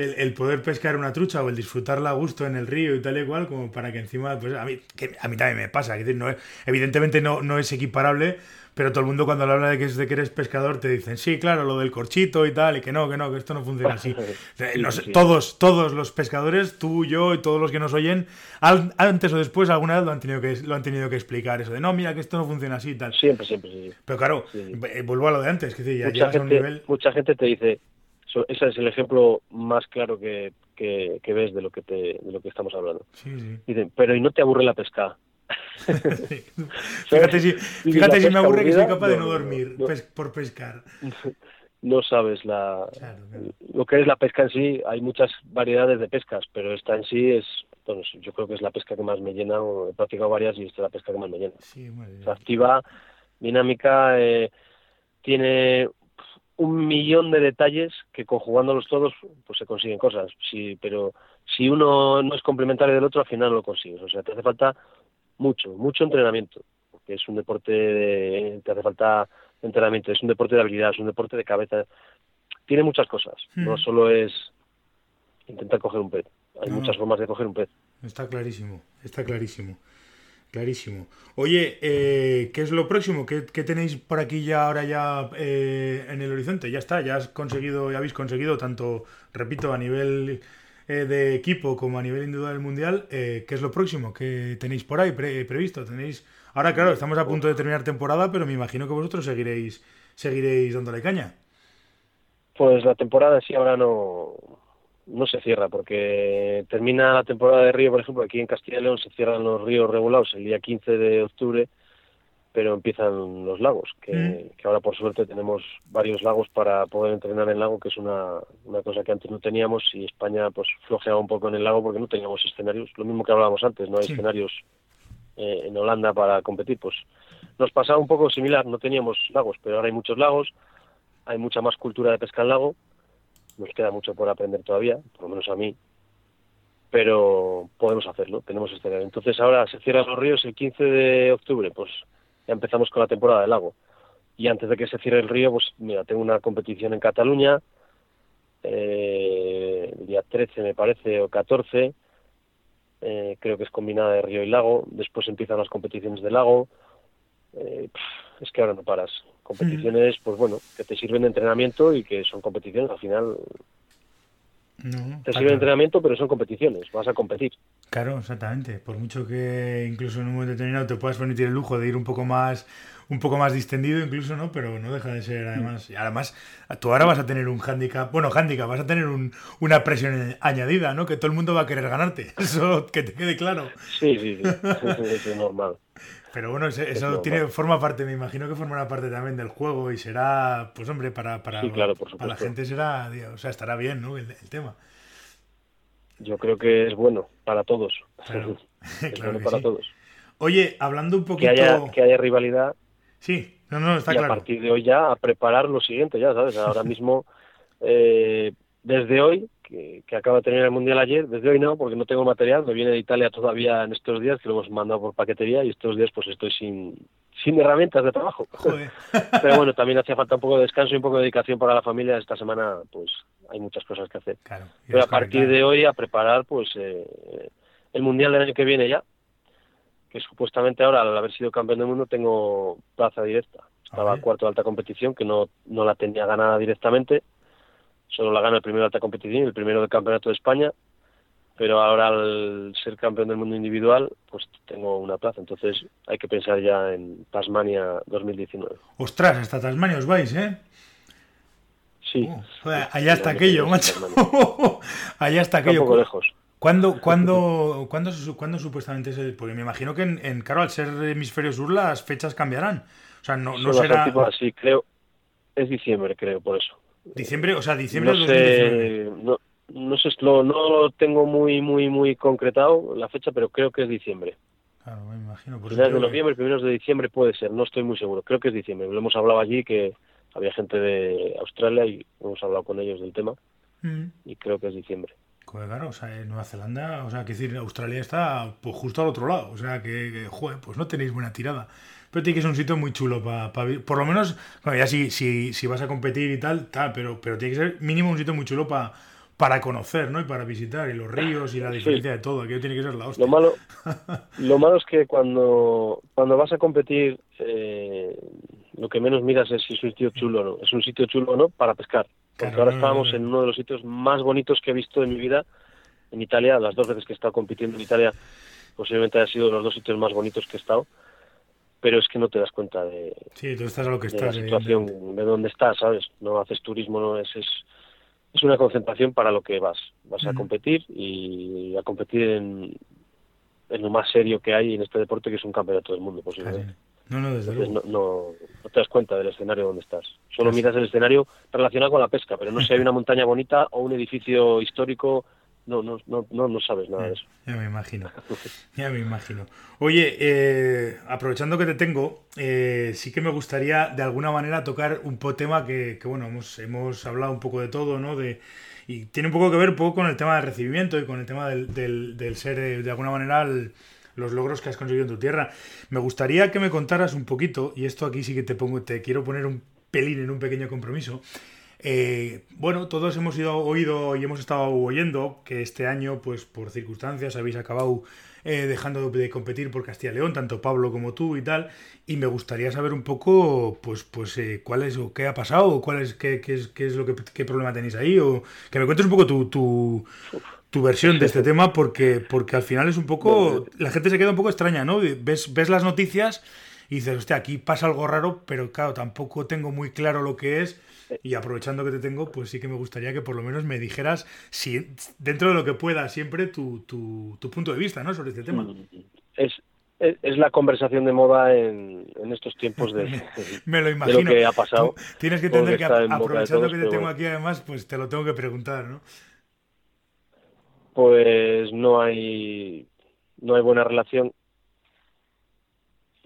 el, poder pescar una trucha o el disfrutarla a gusto en el río y tal y cual, como para que encima, pues a mí, que a mí también me pasa. decir, no, evidentemente no, no es equiparable, pero todo el mundo cuando le habla de que, de que eres pescador te dicen, sí, claro, lo del corchito y tal, y que no, que no, que esto no funciona así. Todos, todos los pescadores, tú, yo y todos los que nos oyen, antes o después alguna vez lo han tenido que, lo han tenido que explicar, eso de, no, mira, que esto no funciona así y tal. Siempre, siempre, sí. Pero claro, eh, vuelvo a lo de antes, que ya mucha gente, a un nivel... Mucha gente te dice, ese es el ejemplo más claro que, que, ves de lo que, te, de lo que estamos hablando. Dicen, pero ¿y no te aburre la pesca? fíjate si, fíjate si me aburre que soy capaz de no dormir por pescar. No sabes la, lo que es la pesca en sí. Hay muchas variedades de pescas, pero esta en sí es, bueno, yo creo que es la pesca que más me llena. He practicado varias y esta es la pesca que más me llena. es activa, dinámica, eh, tiene un millón de detalles que conjugándolos todos pues se consiguen cosas. Sí, pero si uno no es complementario del otro, al final no lo consigues. O sea, te hace falta mucho, mucho entrenamiento, porque es un deporte, de, te hace falta entrenamiento, es un deporte de habilidad, es un deporte de cabeza, tiene muchas cosas, no hmm. solo es intentar coger un pez, hay muchas formas de coger un pez. Está clarísimo, está clarísimo. Clarísimo. Oye, eh, ¿qué es lo próximo? ¿Qué, tenéis por aquí ya ahora ya eh, en el horizonte? Ya está, ya has conseguido, ya habéis conseguido tanto, repito, a nivel eh, de equipo como a nivel individual del mundial, eh, ¿qué es lo próximo que tenéis por ahí previsto? Tenéis ahora claro, estamos a punto de terminar temporada, pero me imagino que vosotros seguiréis seguiréis dándole caña. Pues la temporada sí ahora no no se cierra porque termina la temporada de río, por ejemplo, aquí en Castilla y León se cierran los ríos regulados el día 15 de octubre pero empiezan los lagos, que, mm. que, ahora por suerte tenemos varios lagos para poder entrenar en lago, que es una, una cosa que antes no teníamos y España pues flojeaba un poco en el lago porque no teníamos escenarios, lo mismo que hablábamos antes, no hay escenarios eh, en Holanda para competir, pues nos pasaba un poco similar, no teníamos lagos, pero ahora hay muchos lagos, hay mucha más cultura de pesca en lago, nos queda mucho por aprender todavía, por lo menos a mí, pero podemos hacerlo, tenemos este Entonces ahora se cierran los ríos el 15 de octubre, pues ya empezamos con la temporada del lago. Y antes de que se cierre el río, pues mira, tengo una competición en Cataluña, eh, el día 13 me parece, o 14, eh, creo que es combinada de río y lago, después empiezan las competiciones de lago, eh, es que ahora no paras. Competiciones, pues bueno, que te sirven de entrenamiento y que son competiciones, al final te sirven de entrenamiento, pero son competiciones, vas a competir. Claro, exactamente. Por mucho que incluso en un momento determinado te puedas permitir el lujo de ir un poco más un poco más distendido incluso, ¿no? Pero no deja de ser además. Y además, tú ahora vas a tener un hándicap, bueno, hándicap, vas a tener un, una presión añadida, ¿no? Que todo el mundo va a querer ganarte. Eso que te quede claro. Sí, sí, sí. Es normal. Pero bueno, eso, tiene, forma parte, me imagino que formará parte también del juego y será, pues hombre, para, para, para la gente será, o sea, estará bien, ¿no? El, tema. Yo creo que es bueno para todos. Claro, claro para todos. Oye, hablando un poquito... Que haya, que haya rivalidad. Sí, no, no, está y claro. a partir de hoy ya a preparar lo siguiente, ya sabes, ahora mismo, eh, desde hoy, que, acaba de terminar el Mundial ayer, desde hoy no, porque no tengo material, me viene de Italia todavía en estos días, que lo hemos mandado por paquetería, y estos días pues estoy sin, sin herramientas de trabajo. Pero bueno, también hacía falta un poco de descanso y un poco de dedicación para la familia. Esta semana pues hay muchas cosas que hacer. Pero a partir de hoy a preparar pues eh, el Mundial del año que viene ya, que supuestamente ahora al haber sido campeón del mundo tengo plaza directa. Estaba cuarto de alta competición, que no, no la tenía ganada directamente solo la gana el primero de alta competición el primero del campeonato de España, pero ahora al ser campeón del mundo individual, pues tengo una plaza, entonces hay que pensar ya en Tasmania 2019. Ostras, hasta Tasmania os vais, ¿eh? Sí. allá está aquello, macho. allá está aquello. un poco lejos. ¿Cuándo, cuándo, cuándo, cuándo supuestamente es Porque me imagino que en, en, claro, al ser hemisferio sur las fechas cambiarán. O sea, no, no será... Sí, creo, es diciembre, creo, por eso. Diciembre, o sea, diciembre no sé, no, no sé, lo, no lo tengo muy, muy, muy concretado la fecha, pero creo que es diciembre. Claro, me imagino. Finales de noviembre, primeros de diciembre puede ser, no estoy muy seguro. Creo que es diciembre. Lo hemos hablado allí que había gente de Australia y hemos hablado con ellos del tema mm. y creo que es diciembre. Claro, o sea, en Nueva Zelanda, o sea, que decir, Australia está pues, justo al otro lado, o sea, que, que joder, pues no tenéis buena tirada pero tiene que ser un sitio muy chulo para pa, Por lo menos, bueno, ya si, si, si, vas a competir y tal, tal, pero, pero tiene que ser mínimo un sitio muy chulo para para conocer, ¿no? Y para visitar, y los ríos y la diferencia de todo, aquello tiene que ser la hostia. Lo malo, lo malo es que cuando, cuando vas a competir, eh, lo que menos miras es si es un sitio chulo o no. Es un sitio chulo o no para pescar. Porque ahora estábamos en uno de los sitios más bonitos que he visto en mi vida, en Italia, las dos veces que he estado compitiendo en Italia, posiblemente haya sido los dos sitios más bonitos que he estado pero es que no te das cuenta de, sí, tú estás a lo que estás, la situación, de dónde estás, ¿sabes? No haces turismo, no es, es, es una concentración para lo que vas. Vas a competir y a competir en, en lo más serio que hay en este deporte, que es un campeonato del mundo, posiblemente. No, no, desde luego. No, no, no, te das cuenta del escenario donde estás. Solo miras el escenario relacionado con la pesca, pero no sé si hay una montaña bonita o un edificio histórico no, no, no, no, sabes nada de eso. Ya me imagino, ya me imagino. Oye, eh, aprovechando que te tengo, eh, sí que me gustaría de alguna manera tocar un tema que, que, bueno, hemos, hemos hablado un poco de todo, ¿no? De, y tiene un poco que ver un poco con el tema del recibimiento y con el tema del, del, del ser, eh, de alguna manera, los logros que has conseguido en tu tierra. Me gustaría que me contaras un poquito, y esto aquí sí que te pongo, te quiero poner un pelín en un pequeño compromiso. Eh, bueno, todos hemos ido, oído y hemos estado oyendo que este año, pues por circunstancias, habéis acabado eh, dejando de competir por Castilla y León, tanto Pablo como tú y tal. Y me gustaría saber un poco, pues, pues eh, cuál es o qué ha pasado, o cuál es, qué, qué es, qué es lo que qué problema tenéis ahí, o que me cuentes un poco tu, tu, tu versión de este tema, porque, porque al final es un poco, la gente se queda un poco extraña, ¿no? Ves, ves las noticias y dices, hostia, aquí pasa algo raro, pero claro, tampoco tengo muy claro lo que es y aprovechando que te tengo, pues sí que me gustaría que por lo menos me dijeras, si, dentro de lo que pueda, siempre tu, tu, punto de vista ¿no? sobre este tema. Es, es, la conversación de moda en, en estos tiempos de, me lo imagino. lo que ha pasado. tienes que entender que aprovechando que te tengo aquí además, pues te lo tengo que preguntar, ¿no? Pues no hay no hay buena relación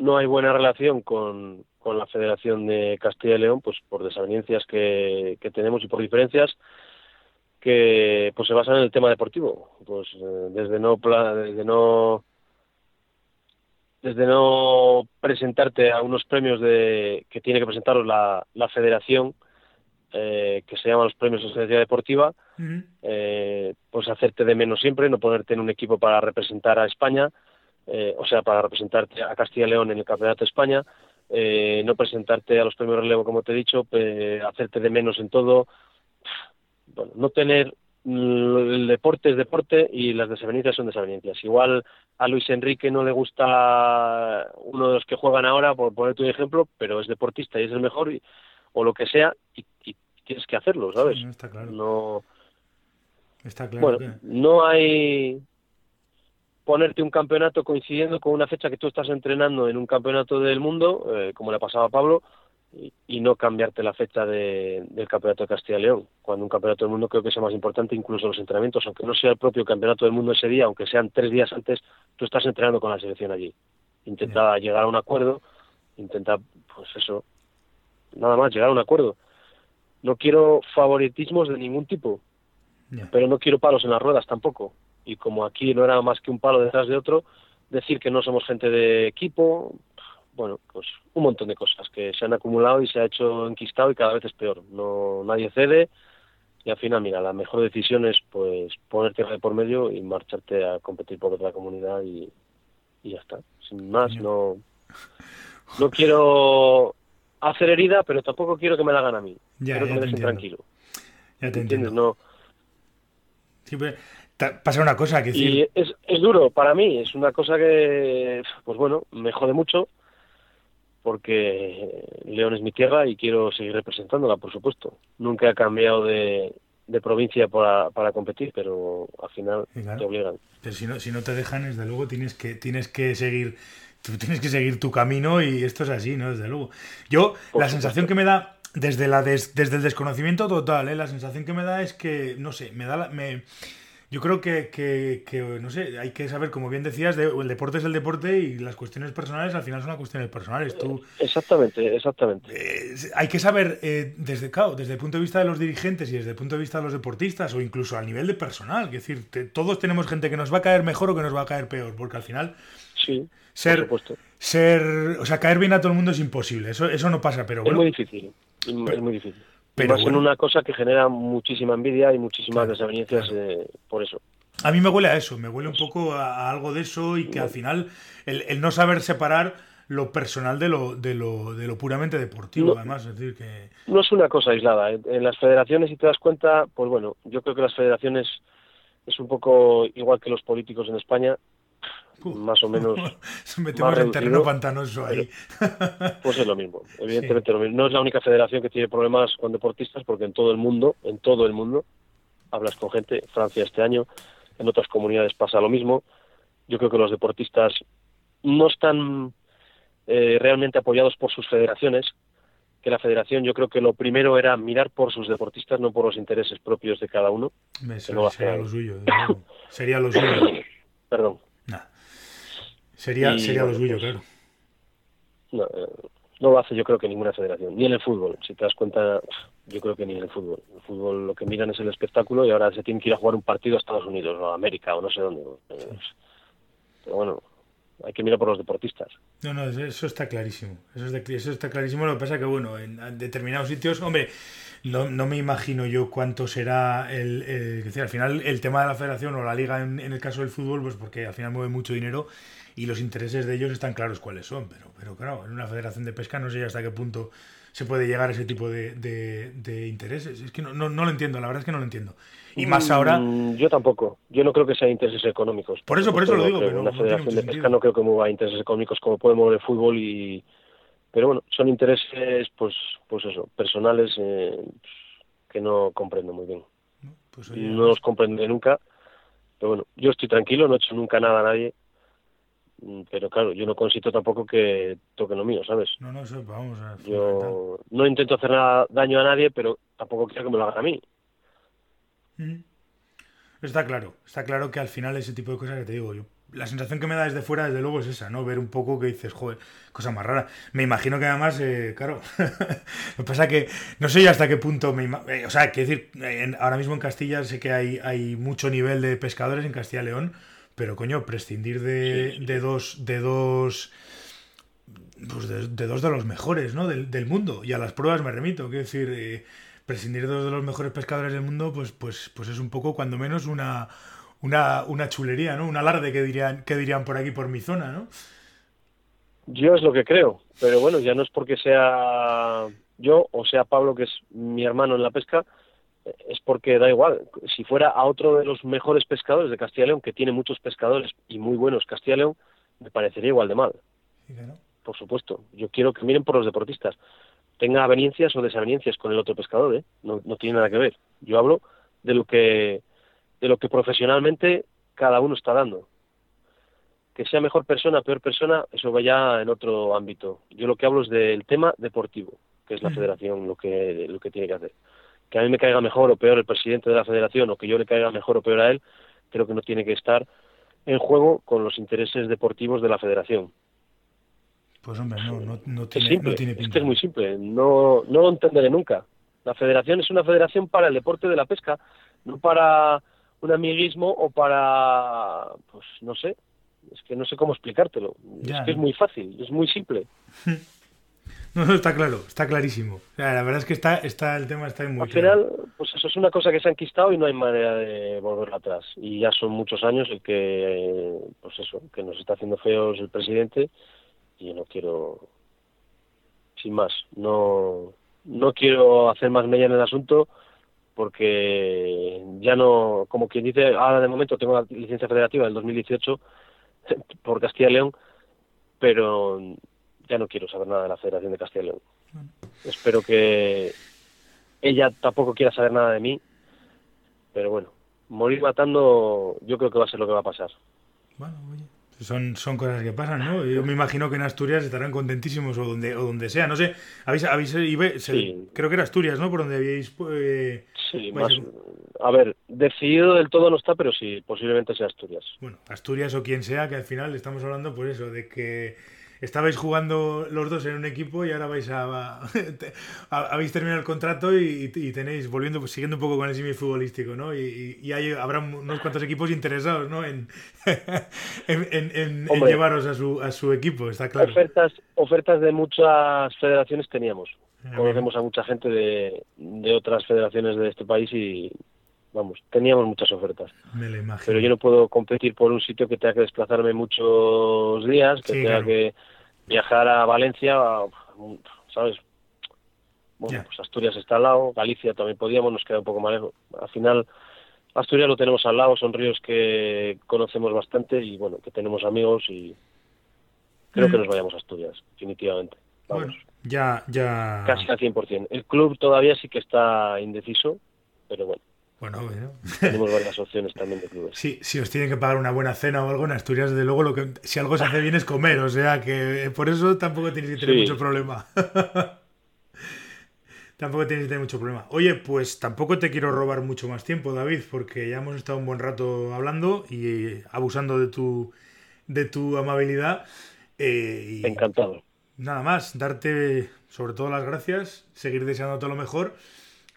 no hay buena relación con, con la Federación de Castilla y León, pues por desavenencias que, tenemos y por diferencias. que pues se basan en el tema deportivo, pues eh, desde no desde no desde no presentarte a unos premios de que tiene que presentaros la, la federación eh, que se llaman los premios de sociedad deportiva, eh, pues hacerte de menos siempre, no ponerte en un equipo para representar a España, eh, o sea, para representarte a Castilla y León en el Campeonato de España, no presentarte a los premios relevo, como te he dicho, hacerte de menos en todo, bueno, no tener el deporte es deporte y las desavenencias son desavenencias. Igual a Luis Enrique no le gusta uno de los que juegan ahora, por poner tu ejemplo, pero es deportista y es el mejor, o lo que sea, y, tienes que hacerlo, ¿sabes? está claro. No, está claro bueno, no hay ponerte un campeonato coincidiendo con una fecha que tú estás entrenando en un campeonato del mundo, eh, como le pasaba a Pablo, y, no cambiarte la fecha de, del campeonato de Castilla y León, cuando un campeonato del mundo creo que es más importante incluso los entrenamientos, aunque no sea el propio campeonato del mundo ese día, aunque sean tres días antes, tú estás entrenando con la selección allí. Intenta llegar a un acuerdo, intenta, pues eso, nada más, llegar a un acuerdo no quiero favoritismos de ningún tipo, pero no quiero palos en las ruedas tampoco. Y como aquí no era más que un palo detrás de otro, decir que no somos gente de equipo, bueno, pues un montón de cosas que se han acumulado y se ha hecho enquistado y cada vez es peor. No, nadie cede y al final, mira, la mejor decisión es pues ponerte de por medio y marcharte a competir por otra comunidad y, y ya está. Sin más, no, no quiero hacer herida, pero tampoco quiero que me la hagan a mí. Ya, quiero que me dejen tranquilo. Ya te entiendes, No. Siempre pasa una cosa que decir... Y es, es duro para mí, es una cosa que, pues bueno, me jode mucho porque León es mi tierra y quiero seguir representándola, por supuesto. Nunca he cambiado de, de provincia para, para, competir, pero al final te obligan. Pero si no, si no te dejan, desde luego tienes que, tienes que seguir tú tienes que seguir tu camino y esto es así, ¿no? Desde luego. Yo, la sensación que me da desde, la desde el desconocimiento total, ¿eh? la sensación que me da es que, no sé, me da la, me, yo creo que, que, no sé, hay que saber, como bien decías, el deporte es el deporte y las cuestiones personales al final son las cuestiones personales. Tú, exactamente, exactamente. Eh, hay que saber, eh, desde, claro, desde el punto de vista de los dirigentes y desde el punto de vista de los deportistas o incluso a nivel de personal, es decir, todos tenemos gente que nos va a caer mejor o que nos va a caer peor, porque al final Sí, ser, ser, o sea, caer bien a todo el mundo es imposible, eso, eso no pasa, pero bueno. Es muy difícil, es muy difícil. Pero es una cosa que genera muchísima envidia y muchísimas desavenencias eh, por eso. A mí me huele a eso, me huele un poco a, algo de eso y que al final el, no saber separar lo personal de lo, de lo, de lo puramente deportivo, además. Es decir, que... No es una cosa aislada. En las federaciones, si te das cuenta, pues bueno, yo creo que las federaciones es un poco igual que los políticos en España, más o menos. metemos en terreno pantanoso ahí. pues es lo mismo, evidentemente lo mismo. No es la única federación que tiene problemas con deportistas, porque en todo el mundo, en todo el mundo, hablas con gente, Francia este año, en otras comunidades pasa lo mismo. Yo creo que los deportistas no están eh, realmente apoyados por sus federaciones, que la federación yo creo que lo primero era mirar por sus deportistas, no por los intereses propios de cada uno. sería, lo suyo, sería lo suyo. Perdón. Sería, sería lo suyo, claro. No, eh, no lo hace yo creo que ninguna federación, ni en el fútbol. Si te das cuenta, yo creo que ni en el fútbol. El fútbol lo que miran es el espectáculo y ahora se tiene que ir a jugar un partido a Estados Unidos o a América o no sé dónde. Pero bueno, hay que mirar por los deportistas. No, no, eso está clarísimo. Eso, eso está clarísimo. Lo que pasa que, bueno, en determinados sitios, hombre, no, no me imagino yo cuánto será el, decir, al final el tema de la federación o la liga en, en, el caso del fútbol, pues porque al final mueve mucho dinero y los intereses de ellos están claros cuáles son, pero, pero claro, en una federación de pesca no sé hasta qué punto se puede llegar a ese tipo de, de, intereses. Es que no, no, lo entiendo, la verdad es que no lo entiendo. Y más ahora... Mm, yo tampoco. Yo no creo que sean intereses económicos. Por eso, por eso lo digo. Pero una federación de pesca no creo que mueva intereses económicos como puede mover el fútbol y... Pero bueno, son intereses, pues, pues eso, personales eh, que no comprendo muy bien. Pues no los comprende nunca. Pero bueno, yo estoy tranquilo, no he hecho nunca nada a nadie Mm, pero claro, yo no consisto tampoco que toquen lo mío, ¿sabes? No, no, eso, vamos a... Yo no intento hacer nada, daño a nadie, pero tampoco quiero que me lo hagan a mí. Está claro, está claro que al final ese tipo de cosas que te digo, yo la sensación que me da desde fuera, desde luego, es esa, ¿no? Ver un poco que dices, joder, cosa más rara. Me imagino que además, eh, claro, lo que pasa que no sé hasta qué punto me eh, O sea, quiero decir, ahora mismo en Castilla sé que hay, hay mucho nivel de pescadores en Castilla y León, pero coño, prescindir de, de dos. de dos. Pues de, dos de los mejores, ¿no? Del, del, mundo. Y a las pruebas me remito. Quiero decir, eh, prescindir de dos de los mejores pescadores del mundo, pues, pues, pues es un poco, cuando menos, una una, una chulería, ¿no? Un alarde que dirían, que dirían por aquí, por mi zona, ¿no? Yo es lo que creo, pero bueno, ya no es porque sea yo o sea Pablo, que es mi hermano en la pesca, es porque da igual. Si fuera a otro de los mejores pescadores de Castilla y León, que tiene muchos pescadores y muy buenos Castilla y León, me parecería igual de mal. Por supuesto. Yo quiero que miren por los deportistas. Tenga aveniencias o desaveniencias con el otro pescador, ¿eh? no, no tiene nada que ver. Yo hablo de lo que de lo que profesionalmente cada uno está dando. Que sea mejor persona, peor persona, eso vaya en otro ámbito. Yo lo que hablo es del tema deportivo, que es la federación lo que, lo que tiene que hacer. Que a mí me caiga mejor o peor el presidente de la federación o que yo le caiga mejor o peor a él, creo que no tiene que estar en juego con los intereses deportivos de la federación. Pues hombre, no, no, tiene, no tiene pinta. Es, que es muy simple, no, no lo entenderé nunca. La federación es una federación para el deporte de la pesca, no para un amiguismo o para, pues no sé, es que no sé cómo explicártelo. es que es muy fácil, es muy simple. No, no, está claro, está clarísimo. la verdad es que está, está el tema está muy Al final, pues eso es una cosa que se ha enquistado y no hay manera de volverla atrás. Y ya son muchos años el que, pues eso, que nos está haciendo feos el presidente y no quiero, sin más, no, no quiero hacer más mella en el asunto porque ya no, como quien dice, ahora de momento tengo la licencia federativa del 2018 por Castilla y León, pero ya no quiero saber nada de la Federación de Castilla y León. Espero que ella tampoco quiera saber nada de mí, pero bueno, morir matando yo creo que va a ser lo que va a pasar. Bueno, oye. Son, son cosas que pasan, ¿no? Yo me imagino que en Asturias estarán contentísimos o donde, o donde sea. No sé, habéis, habéis creo que era Asturias, ¿no? Por donde habíais... Eh, sí, más, a ver, decidido del todo no está, pero sí, posiblemente sea Asturias. Bueno, Asturias o quien sea, que al final estamos hablando, pues eso, de que estabais jugando los dos en un equipo y ahora vais a, habéis terminado el contrato y, tenéis volviendo pues, siguiendo un poco con el semi futbolístico no y, y, hay, habrá unos cuantos equipos interesados no en, en, llevaros a su, a su equipo está claro. Ofertas ofertas de muchas federaciones teníamos. Conocemos a mucha gente de, de otras federaciones de este país y vamos, teníamos muchas ofertas. Me lo Pero yo no puedo competir por un sitio que tenga que desplazarme muchos días, que tenga que viajar a Valencia, ¿sabes? Bueno, pues Asturias está al lado, Galicia también podíamos, nos queda un poco más lejos. Al final, Asturias lo tenemos al lado, son ríos que conocemos bastante y bueno, que tenemos amigos y creo que mm. nos vayamos a Asturias, definitivamente. Vamos. ya, ya. Casi al 100%. El club todavía sí que está indeciso, pero bueno. Bueno, bueno. Tenemos varias opciones también de clubes. Sí, si os tienen que pagar una buena cena o algo en Asturias, desde luego, lo que, si algo se hace bien es comer, o sea que por eso tampoco tienes que tener mucho problema. tampoco tienes que tener mucho problema. Oye, pues tampoco te quiero robar mucho más tiempo, David, porque ya hemos estado un buen rato hablando y abusando de tu, de tu amabilidad. Eh, Encantado. Nada más, darte sobre todo las gracias, seguir deseándote lo mejor.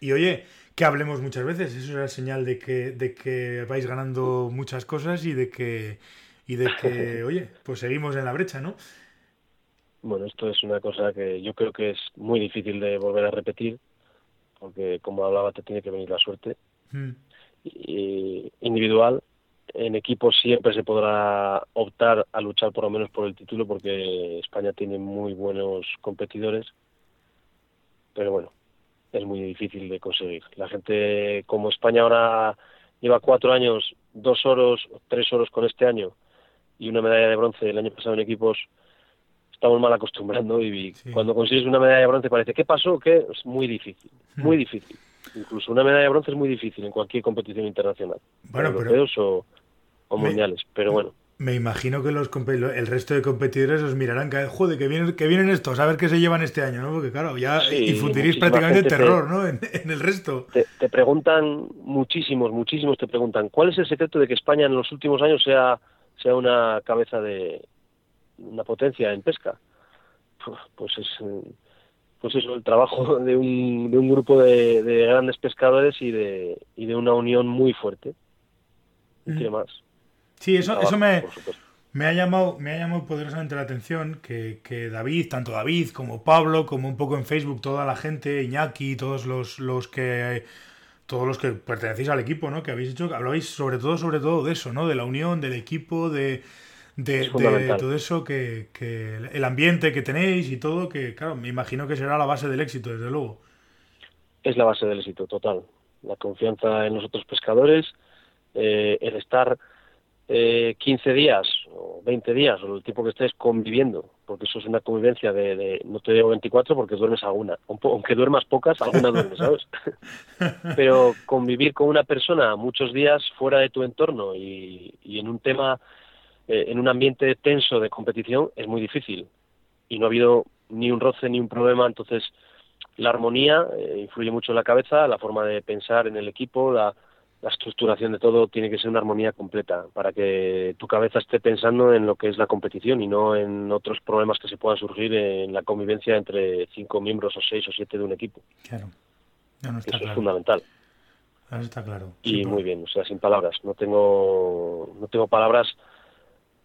Y oye, que hablemos muchas veces. Eso es la señal de que, de que vais ganando muchas cosas y de que, y de que, oye, pues seguimos en la brecha, ¿no? Bueno, esto es una cosa que yo creo que es muy difícil de volver a repetir, porque como hablaba, te tiene que venir la suerte. Mm. Y, individual, en equipo siempre se podrá optar a luchar por lo menos por el título, porque España tiene muy buenos competidores. Pero bueno, es muy difícil de conseguir. La gente, como España ahora lleva cuatro años, dos oros, tres oros con este año y una medalla de bronce el año pasado en equipos, estamos mal acostumbrando y cuando consigues una medalla de bronce parece, ¿qué pasó? ¿Qué? Es muy difícil, hmm. muy difícil. Incluso una medalla de bronce es muy difícil en cualquier competición internacional, bueno, europeos o, mundiales, pero bueno me imagino que los el resto de competidores os mirarán que joder que vienen que vienen estos a ver qué se llevan este año no porque claro ya infundiréis prácticamente terror no en, el resto te, preguntan muchísimos muchísimos te preguntan cuál es el secreto de que España en los últimos años sea sea una cabeza de una potencia en pesca. Pues es pues eso, el trabajo de un, de un grupo de, grandes pescadores y de, y de una unión muy fuerte. ¿Y qué más? Sí, eso, eso me, me, ha llamado, me ha llamado poderosamente la atención que, que, David, tanto David como Pablo, como un poco en Facebook, toda la gente, Iñaki, todos los, los que todos los que pertenecéis al equipo, ¿no? Que habéis hecho, hablabais sobre todo, sobre todo de eso, ¿no? De la unión, del equipo, de, de, todo eso, que, que, el ambiente que tenéis y todo, que claro, me imagino que será la base del éxito, desde luego. Es la base del éxito, total. La confianza en los otros pescadores, eh, el estar eh, 15 días o 20 días o el tiempo que estés conviviendo, porque eso es una convivencia de, no te digo 24 porque duermes alguna, aunque duermas pocas, alguna duermes, ¿sabes? Pero convivir con una persona muchos días fuera de tu entorno y, en un tema, eh, en un ambiente tenso de competición es muy difícil y no ha habido ni un roce ni un problema, entonces la armonía eh, influye mucho en la cabeza, la forma de pensar en el equipo, la la estructuración de todo tiene que ser una armonía completa para que tu cabeza esté pensando en lo que es la competición y no en otros problemas que se puedan surgir en la convivencia entre cinco miembros o seis o siete de un equipo. Claro. Eso es fundamental. Eso está claro. Y muy bien, o sea, sin palabras. No tengo, no tengo palabras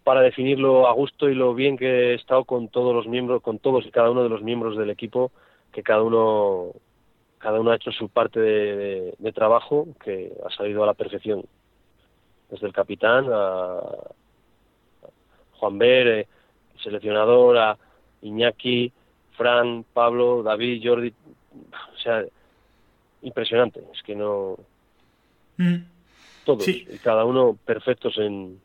para definirlo a gusto y lo bien que he estado con todos los miembros, con todos y cada uno de los miembros del equipo, que cada uno cada uno ha hecho su parte de, trabajo que ha salido a la perfección. Desde el capitán a Juan Ver, eh, seleccionador, a Iñaki, Fran, Pablo, David, Jordi. O sea, impresionante. Es que no. Mm. Todos, y cada uno perfectos en,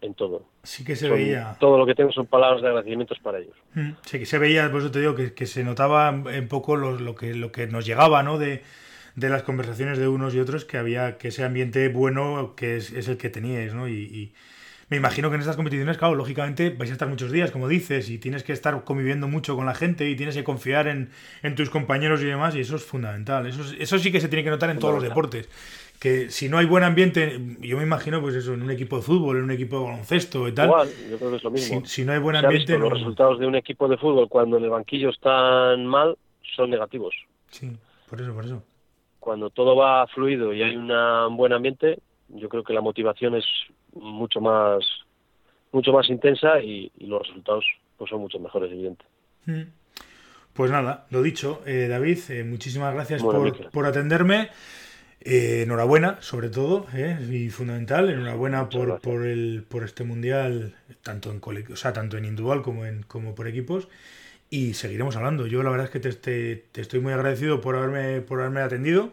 en todo. Sí que se veía. Todo lo que tengo son palabras de agradecimientos para ellos. Mm, sí que se veía, por eso te digo, que, se notaba un poco lo, que, lo que nos llegaba, ¿no? De, las conversaciones de unos y otros, que había que ese ambiente bueno que es, el que teníais, ¿no? Y, me imagino que en estas competiciones, claro, lógicamente vais a estar muchos días, como dices, y tienes que estar conviviendo mucho con la gente y tienes que confiar en, tus compañeros y demás, y eso es fundamental. Eso, eso sí que se tiene que notar en todos los deportes que si no hay buen ambiente, yo me imagino, pues eso, en un equipo de fútbol, en un equipo de baloncesto y tal. Igual, yo creo que es lo mismo. Si, no hay buen ambiente. Los resultados de un equipo de fútbol cuando en el banquillo están mal son negativos. Sí, por eso, por eso. Cuando todo va fluido y hay un buen ambiente, yo creo que la motivación es mucho más mucho más intensa y, los resultados pues son mucho mejores, evidente. Mm. Pues nada, lo dicho, eh, David, eh, muchísimas gracias por, por atenderme. Eh, enhorabuena, sobre todo, eh, y fundamental, enhorabuena por, por, el, por este mundial, tanto en, o sea, tanto en individual como, en, como por equipos, y seguiremos hablando. Yo la verdad es que te, te, estoy muy agradecido por haberme, por haberme atendido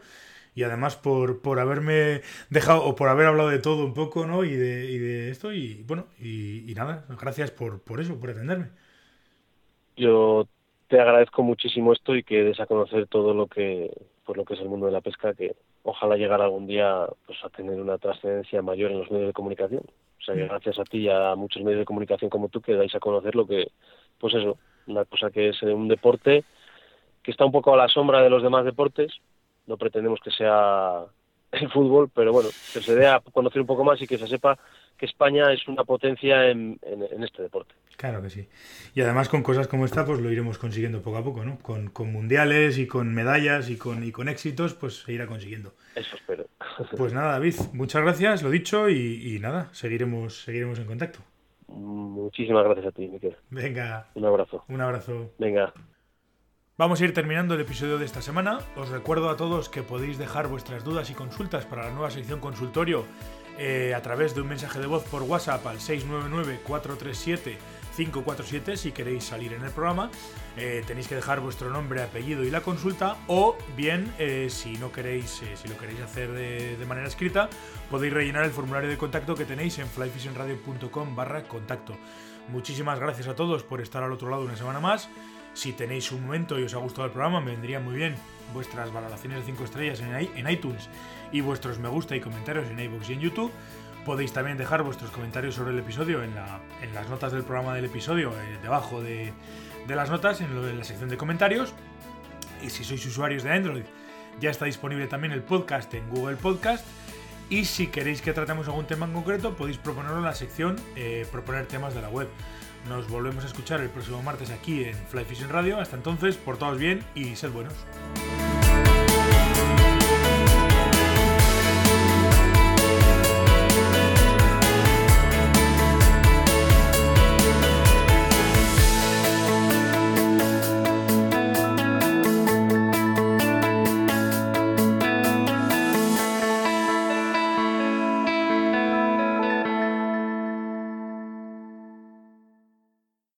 y además por, por haberme dejado o por haber hablado de todo un poco, ¿no? Y de, y de esto, y bueno, y, y nada, gracias por, por eso, por atenderme. Yo te agradezco muchísimo esto y que des a conocer todo lo que, por lo que es el mundo de la pesca, que ojalá llegara algún día pues a tener una trascendencia mayor en los medios de comunicación. O sea, que mm. gracias a ti y a muchos medios de comunicación como tú que dais a conocer lo que, pues eso, una cosa que es un deporte que está un poco a la sombra de los demás deportes. No pretendemos que sea el fútbol, pero bueno, que se dé a conocer un poco más y que se sepa que España es una potencia en, este deporte. Claro que sí. Y además con cosas como esta, pues lo iremos consiguiendo poco a poco, ¿no? Con, mundiales y con medallas y con, y con éxitos, pues se irá consiguiendo. Eso espero. Pues nada, David, muchas gracias, lo dicho, y, nada, seguiremos, seguiremos en contacto. Muchísimas gracias a ti, Miquel. Venga. Un abrazo. Un abrazo. Venga. Vamos a ir terminando el episodio de esta semana. Os recuerdo a todos que podéis dejar vuestras dudas y consultas para la nueva sección consultorio eh, a través de un mensaje de voz por WhatsApp al 699-437-547 si queréis salir en el programa. Eh, tenéis que dejar vuestro nombre, apellido y la consulta o bien eh, si no queréis, si lo queréis hacer de, manera escrita, podéis rellenar el formulario de contacto que tenéis en flyfishingradio.com barra contacto. Muchísimas gracias a todos por estar al otro lado una semana más. Si tenéis un momento y os ha gustado el programa, me vendría muy bien vuestras valoraciones de 5 estrellas en iTunes y vuestros me gusta y comentarios en iVoox y en YouTube. Podéis también dejar vuestros comentarios sobre el episodio en, las notas del programa del episodio, eh, debajo de, las notas, en, la sección de comentarios. Y si sois usuarios de Android, ya está disponible también el podcast en Google Podcast. Y si queréis que tratemos algún tema en concreto, podéis proponerlo en la sección eh, Proponer temas de la web. Nos volvemos a escuchar el próximo martes aquí en Fly Fishing Radio. Hasta entonces, portaos bien y sed buenos.